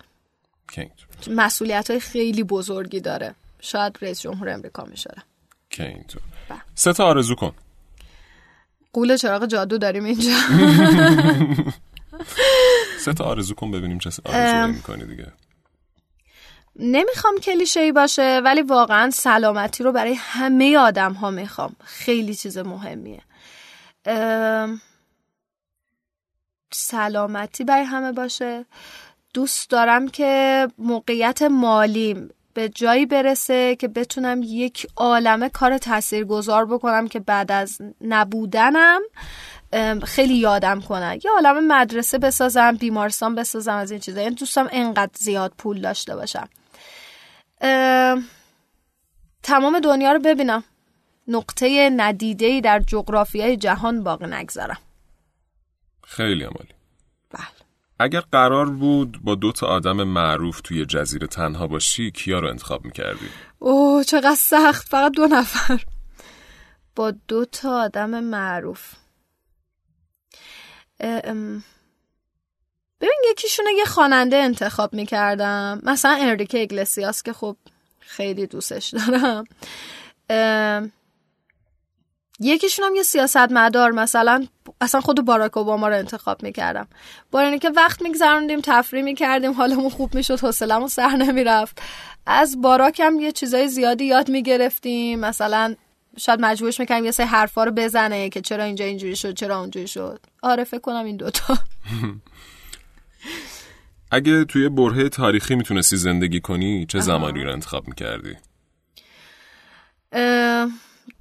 که اینطور. مسئولیت های خیلی بزرگی داره. شاید رئیس جمهور امریکا می‌شدم. که اینطور بله. سه تا آرزو کن. قول چراغ جادو داریم اینجا. سه تا آرزو کن ببینیم چه آرزو می‌کنی دیگه. نمی‌خوام کلیشه باشه ولی واقعا سلامتی رو برای همه آدم ها می‌خوام. خیلی چیز مهمیه. ام، سلامتی برای همه باشه. دوست دارم که موقعیت مالیم به جایی برسه که بتونم یک عالمه کار تاثیرگذار بکنم که بعد از نبودنم خیلی یادم کنن یه عالم مدرسه بسازم بیمارستان بسازم از این چیزا. یعنی دوستم انقدر زیاد پول داشته باشم. ام، تمام دنیا رو ببینم. نقطه ندیده‌ای در جغرافیای جهان باقی نگذارم. خیلی عمالی اگر قرار بود با دو تا آدم معروف توی جزیره تنها باشی کیا رو انتخاب می‌کردی؟ اوه چقدر سخت. فقط دو نفر. با دو تا آدم معروف. ام، ببین یکیشونه یه خواننده انتخاب می‌کردم. مثلا انریکه اگلسیاس که خب خیلی دوستش دارم. یکیشون هم یه سیاستمدار مثلا اصلا خود باراک اوباما رو انتخاب می‌کردم. با اینه که وقت میگذروندیم تفریح می‌کردیم حالمون خوب می‌شد حوصلمون سر نمی‌رفت. از باراک هم یه چیزای زیادی یاد می‌گرفتیم. مثلا شاید مجبورش می‌کنیم یه سری حرفا رو بزنه که چرا اینجا اینجوری شد چرا اونجوری شد. آره فکر کنم این دوتا. اگه توی برهه تاریخی می‌تونستی زندگی کنی چه زمانی رو انتخاب می‌کردی؟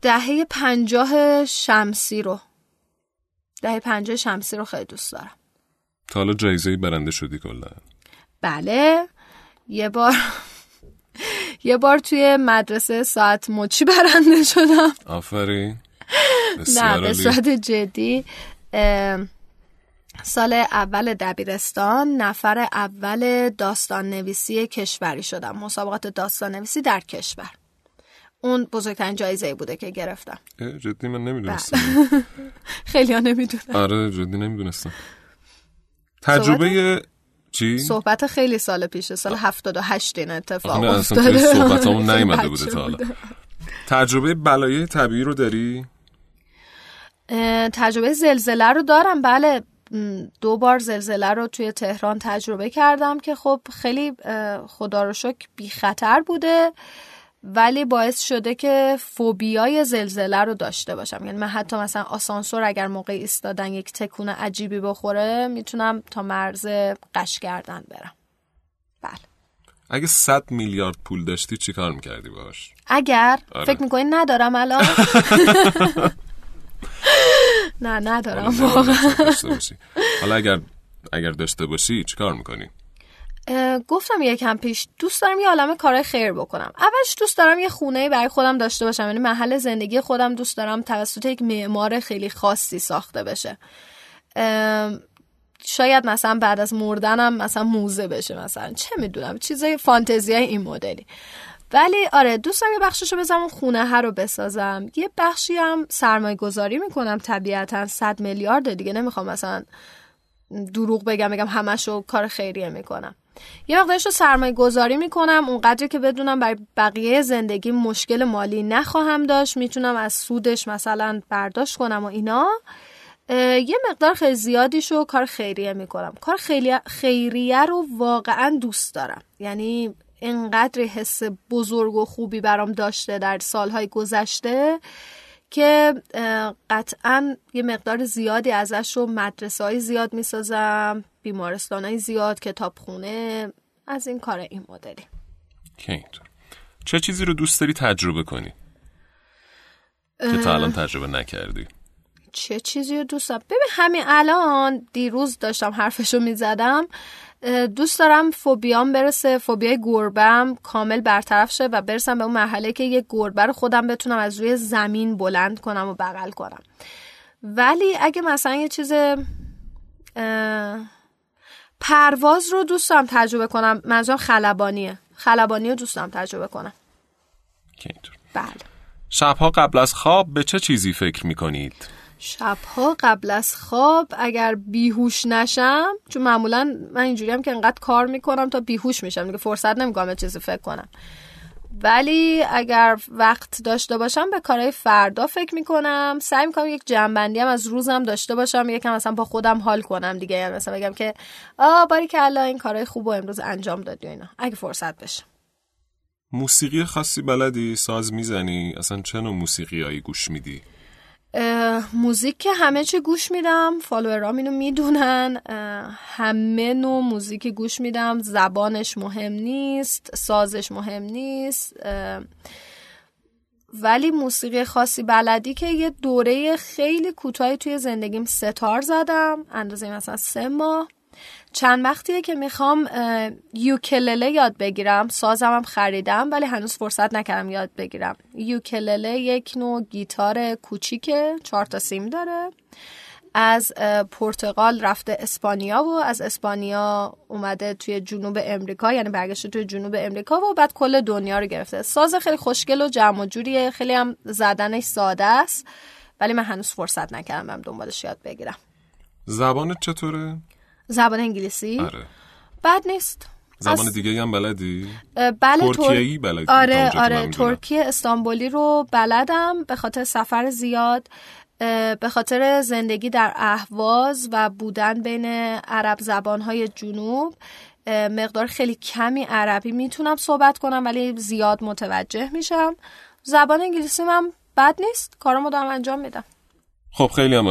دهه پنجاه شمسی رو. دهه پنجاه شمسی رو خیلی دوست دارم. تا حالا جایزه برنده شدی کلا؟ بله. یه بار یه بار توی مدرسه ساعت مچی برنده شدم. آفرین. نه به. صورت جدی سال اول دبیرستان نفر اول داستان نویسی کشوری شدم. مسابقات داستان نویسی در کشور. اون بزرگترین جایزه بوده که گرفتم. جدی من نمی‌دونستم. خیلی ها نمی‌دونم آره جدی نمی‌دونستم. تجربه چی؟ صحبت خیلی سال پیشه سال 78 این اتفاق افتاده. خیلی نیومده بچه بوده تا حالا. تجربه بلایه طبیعی رو داری؟ تجربه زلزله رو دارم. بله دو بار زلزله رو توی تهران تجربه کردم که خب خیلی خدا رو شکر بی خطر بوده. ولی باعث شده که فوبیای زلزله رو داشته باشم. یعنی من حتی مثلا آسانسور اگر موقع ایستادن یک تکون عجیبی بخوره می‌تونم تا مرز قش کردن برم. بله. اگه 100 میلیارد پول داشتی چی کار می‌کردی باش؟ اگر؟ آره. فکر می‌کنی ندارم الان؟ نه ندارم واقعا. حالا اگر اگر داشته باشی چی کار می‌کنی؟ گفتم یکم پیش دوست دارم یه عالمه کارهای خیر بکنم. اولش دوست دارم یه خونه برای خودم داشته باشم یعنی محل زندگی خودم دوست دارم توسط یک معمار خیلی خاصی ساخته بشه. شاید مثلا بعد از مردنم مثلا موزه بشه مثلا چه می‌دونم چیزای فانتزی این مدلی. ولی آره دوست دارم یه بخششو بزنم خونه ها رو بسازم. یه بخشی هم سرمایه گذاری می‌کنم طبیعتا 100 میلیارد دیگه. نمی‌خوام مثلا دروغ بگم بگم همشو کار خیریه می‌کنم. یه مقدارش رو سرمایه گذاری می‌کنم. اونقدری که بدونم برای بقیه زندگی مشکل مالی نخواهم داشت. می‌تونم از سودش مثلا برداشت کنم و اینا. یه مقدار خیلی زیادیشو کار خیریه می‌کنم. کار خیلی خیریه رو واقعا دوست دارم. یعنی انقدر حس بزرگ و خوبی برام داشته در سالهای گذشته که قطعا یه مقدار زیادی ازش رو مدرسه های زیاد می‌سازم. بیمارستان های زیاد کتابخونه از این کار این مدلی. که چه چیزی رو دوست داری تجربه کنی؟ که تا الان تجربه نکردی. چه چیزی رو دوست دارم؟ ببین همین الان دیروز داشتم حرفشو می‌زدم. دوست دارم فوبیام برسه فوبیای گربم کامل برطرف شه و برسم به اون مرحله که یه گربه رو خودم بتونم از روی زمین بلند کنم و بغل کنم. ولی اگه مثلا یه چیز اه، پرواز رو دوست دارم تجربه کنم. منظورم خلبانیه. خلبانی رو دوست دارم تجربه کنم. که اینطور. بله. شبها قبل از خواب به چه چیزی فکر می کنید؟ شبها قبل از خواب اگر بیهوش نشم چون معمولا من اینجوری هم که انقدر کار می‌کنم تا بیهوش میشم. دیگه فرصت نمی‌کنم به چیزی فکر کنم. ولی اگر وقت داشته باشم به کارهای فردا فکر می‌کنم سعی می‌کنم یک جنبندی هم از روزم داشته باشم یکم مثلا با خودم حال کنم دیگه یعنی مثلا بگم که آ باری که این کارهای خوب و امروز انجام دادی و اینا اگه فرصت بشه موسیقی خاصی بلدی؟ ساز می‌زنی؟ اصلا چه نوع موسیقی هایی گوش میدی؟ موزیک که همه چی گوش میدم فالوورام اینو می‌دونن. همه نوع موزیک گوش میدم. زبانش مهم نیست سازش مهم نیست. ولی موسیقی خاصی بلدی که یه دوره خیلی کوتاهی توی زندگیم ستار زدم. اندازه مثلا سه ماه. چند وقتیه که می‌خوام یوکلله یاد بگیرم. سازم هم خریدم ولی هنوز فرصت نکردم یاد بگیرم. یوکلله یک نوع گیتار کوچیکه چهار تا سیم داره. از پرتغال رفته اسپانیا و از اسپانیا اومده توی جنوب امریکا یعنی برگشته توی جنوب امریکا و بعد کل دنیا رو گرفته. ساز خیلی خوشگل و جمع و جوریه. خیلی هم زدنش ساده است ولی من هنوز فرصت نکردم دنبالش یاد بگیرم. زبانت چطوره؟ زبان انگلیسی. آره. بد نیست. زبان از- دیگه هم بلدی؟ بله تر- ترکیه‌ای بلدی؟ آره آره. ترکیه استانبولی رو بلدم به خاطر سفر زیاد به خاطر زندگی در اهواز و بودن بین عرب زبانهای جنوب. مقدار خیلی کمی عربی می‌تونم صحبت کنم ولی زیاد متوجه میشم. زبان انگلیسی من بد نیست. کارمو دارم انجام میدم. خب خیلی اه،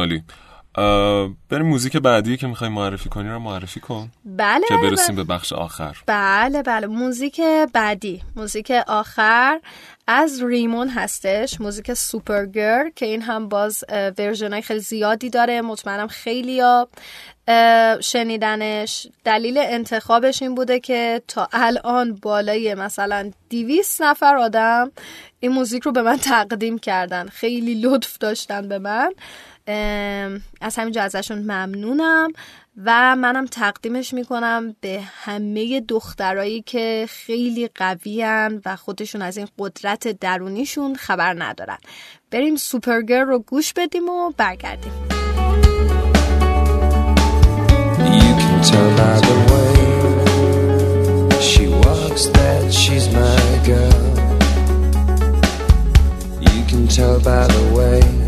بریم موزیک بعدی که می‌خوای معرفی کنی رو معرفی کن. بله که بله، برسیم به بخش آخر. بله بله. موزیک بعدی. موزیک آخر از Reamonn هستش. موزیک Supergirl که این هم باز version های خیلی زیادی داره. مطمئنم خیلی ها شنیدنش. دلیل انتخابش این بوده که تا الان بالای مثلا دویست نفر آدم این موزیک رو به من تقدیم کردن. خیلی لطف داشتن به من. از همینجا ازشون ممنونم و منم تقدیمش می‌کنم به همه دخترایی که خیلی قویان و خودشون از این قدرت درونیشون خبر ندارن بریم سوپرگر رو گوش بدیم و برگردیم You can tell the way she walks that she's my girl. You can tell by the way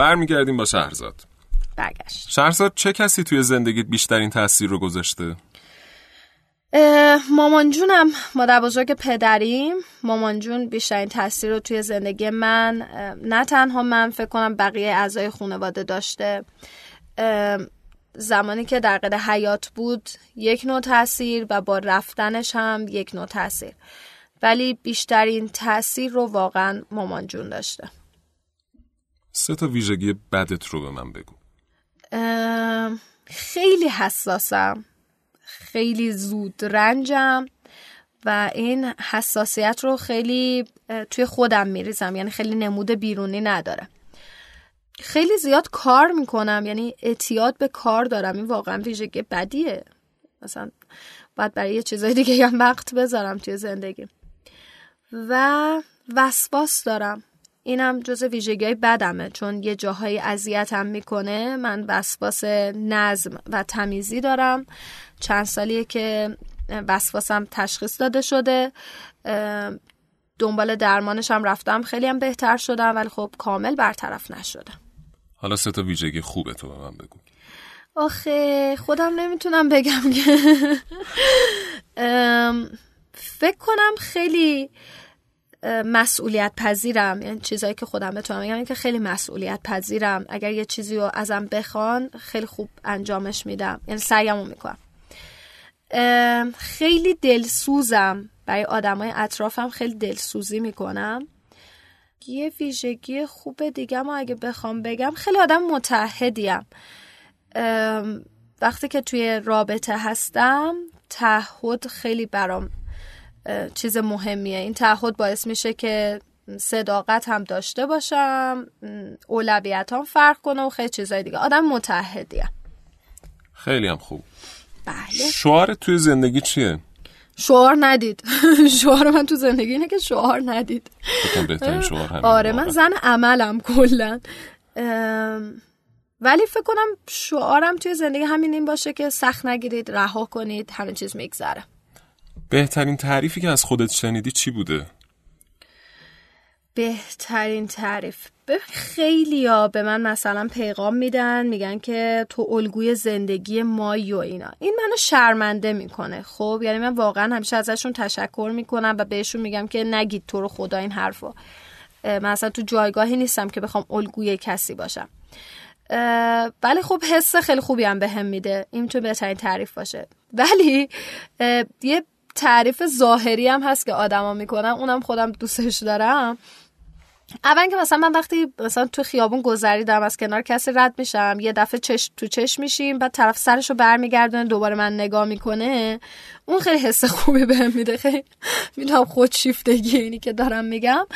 برمیگردیم با شهرزاد. برگشت. شهرزاد چه کسی توی زندگیت بیشترین تاثیر رو گذاشته؟ مامان جونم مادر بزرگ پدریم. مامان جون بیشترین تاثیر رو توی زندگی من نه تنها من فکر کنم بقیه اعضای خانواده داشته. زمانی که در قید حیات بود یک نوع تاثیر و با رفتنش هم یک نوع تاثیر ولی بیشترین تاثیر رو واقعا مامان جون داشته. سه تا ویژگی بدت رو به من بگو. خیلی حساسم. خیلی زود رنجم و این حساسیت رو خیلی توی خودم میریزم. یعنی خیلی نمود بیرونی نداره. خیلی زیاد کار می‌کنم. یعنی اعتیاد به کار دارم. این واقعا ویژگی بدیه. مثلا باید برای یه چیزای دیگه هم وقت بذارم توی زندگی. و وسواس دارم. اینم جز ویژگی های بدمه چون یه جاهایی اذیتم می‌کنه من وسواس نظم و تمیزی دارم. چند سالیه که وسواسم تشخیص داده شده دنبال درمانش هم رفتم خیلی هم بهتر شدم ولی خب کامل برطرف نشدم. حالا سه تا ویژگی خوبه تو به من بگو. آخه خودم نمی‌تونم بگم که. فکر کنم خیلی مسئولیت پذیرم یعنی چیزایی که خودم بتونم بگم این که خیلی مسئولیت پذیرم اگر یه چیزی رو ازم بخوان خیلی خوب انجامش میدم. یعنی سعیمو می‌کنم. خیلی دلسوزم. برای آدمای اطرافم خیلی دلسوزی می‌کنم. یه ویژگی خوب دیگه ما اگه بخوام بگم خیلی آدم متحدیم. وقتی که توی رابطه هستم تعهد خیلی برام چیز مهمیه. این تعهد باعث میشه که صداقت هم داشته باشم اولویت هم فرق کنه و خیلی چیزای دیگه. آدم متحدیم خیلی هم خوب. بله. شعار توی زندگی چیه؟ شعار ندید. شعار من تو زندگی اینه که شعار ندید. شعار آره من. زن عملم کلا. ولی فکر کنم شعارم توی زندگی همین این باشه که سخت نگیرید رها کنید همه چیز میگذره. بهترین تعریفی که از خودت شنیدی چی بوده؟ بهترین تعریف. به خیلی ها به من مثلا پیغام میدن میگن که تو الگوی زندگی مایی و اینا. این منو شرمنده می‌کنه. خب یعنی من واقعا همیشه ازشون تشکر می‌کنم و بهشون میگم که نگید تو رو خدا این حرفو. من اصلا تو جایگاهی نیستم که بخوام الگوی کسی باشم. ولی خب حس خیلی خوبی هم بهم میده. این تو بهترین تعریف باشه. ولی یه تعریف ظاهری هم هست که آدما می‌کنن. اونم خودم دوستش دارم. اول که مثلا من وقتی مثلا تو خیابون گذریدم از کنار کسی رد میشم یه دفعه چش تو چش میشیم بعد طرف سرشو برمیگردونه دوباره من نگاه می‌کنه اون خیلی حس خوبی بهم میده. خیلی می‌دونم خودشیفتگی اینی که دارم میگم.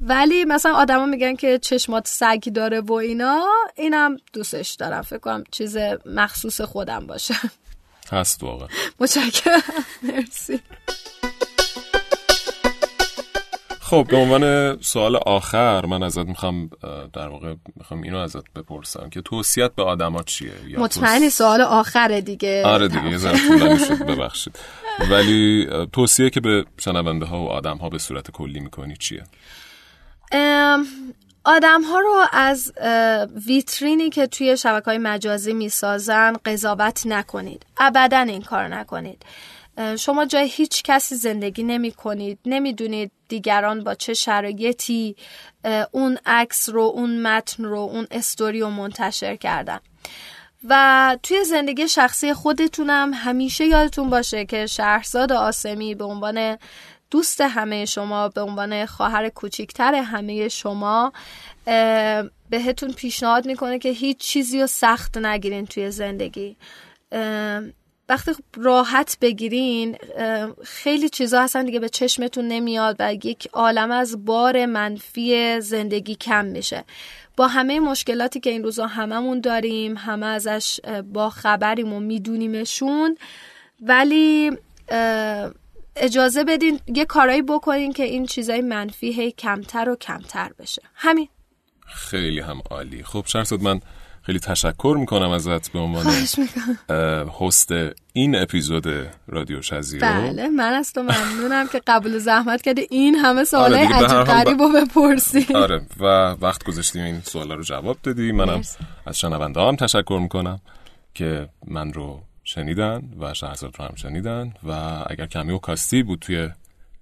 ولی مثلا آدما میگن که چشمات سگ داره و اینا اینم دوستش دارم. فکر کنم چیز مخصوص خودم باشه. هست واقعا. متشکرم. مرسی. خب به عنوان سوال آخر من ازت می‌خوام در واقع می‌خوام اینو ازت بپرسم که توصیت به آدما چیه؟ یا مطمئنی سوال آخره دیگه. آره دیگه یه شد ببخشید. ولی توصیه که به شنونده ها و آدم ها به صورت کلی می‌کنی چیه؟ آدم ها رو از ویترینی که توی شبکه های مجازی می‌سازن قضاوت نکنید. ابدا این کار نکنید. شما جای هیچ کسی زندگی نمی کنید نمی‌دونید دیگران با چه شرایطی اون عکس رو اون متن رو اون استوری رو منتشر کردن. و توی زندگی شخصی خودتونم همیشه یادتون باشه که شهرزاد آسمی به عنوان دوست همه شما به عنوان خواهر کوچیکتر همه شما بهتون پیشنهاد می‌کنه که هیچ چیزی رو سخت نگیرین توی زندگی. وقتی راحت بگیرین خیلی چیزا هستن دیگه به چشمتون نمیاد و یک عالم از بار منفی زندگی کم میشه. با همه مشکلاتی که این روزا هممون داریم همه ازش با خبریم و میدونیمشون ولی اجازه بدین یه کارایی بکنین که این چیزای منفی هی کمتر و کمتر بشه. همین. خیلی هم عالی. خب شرطت من خیلی تشکر می‌کنم ازت به عنوان هست این اپیزود رادیو شزیرو. بله من از تو ممنونم که قبول زحمت کردی. این همه سوالای آره عجیب ب- غریب رو بپرسی. آره و وقت گذاشتیم این سوالا رو جواب دادی منم. از شنونده هم تشکر می‌کنم که من رو شنیدن و شهرزاد رو هم شنیدن و اگر کمی و کاستی بود توی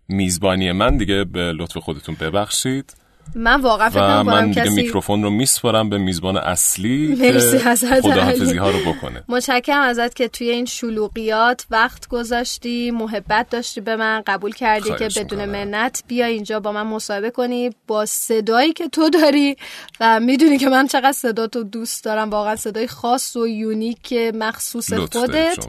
میزبانی من دیگه به لطف خودتون ببخشید. من واقعا فکر و من دیگه کسی میکروفون رو میسپارم به میزبان اصلی مرسی که خداحافظی. ها رو بکنه. متشکرم ازت که توی این شلوغیات وقت گذاشتی محبت داشتی به من قبول کردی که بدون. منت بیا اینجا با من مصاحبه کنی با صدایی که تو داری و می‌دونی که من چقدر صدا تو دوست دارم. واقعا صدای خاص و یونیک مخصوص خودت.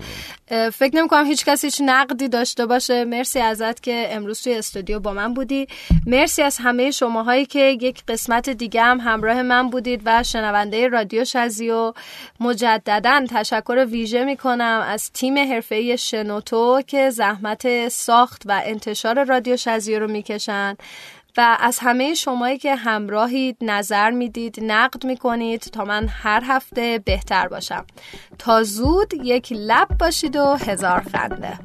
فکر نمی کنم هیچ کسی هیچ نقدی داشته باشه. مرسی ازت که امروز توی استودیو با من بودی. مرسی از همه شماهایی که یک قسمت دیگه هم همراه من بودید و شنونده رادیو شزیو مجددا تشکر ویژه می کنم از تیم حرفه‌ای شنوتو که زحمت ساخت و انتشار رادیو شزیو رو می‌کشن و از همه شمایی که همراهید نظر می‌دید نقد می‌کنید تا من هر هفته بهتر باشم. تا زود یک لب باشید و هزار خنده.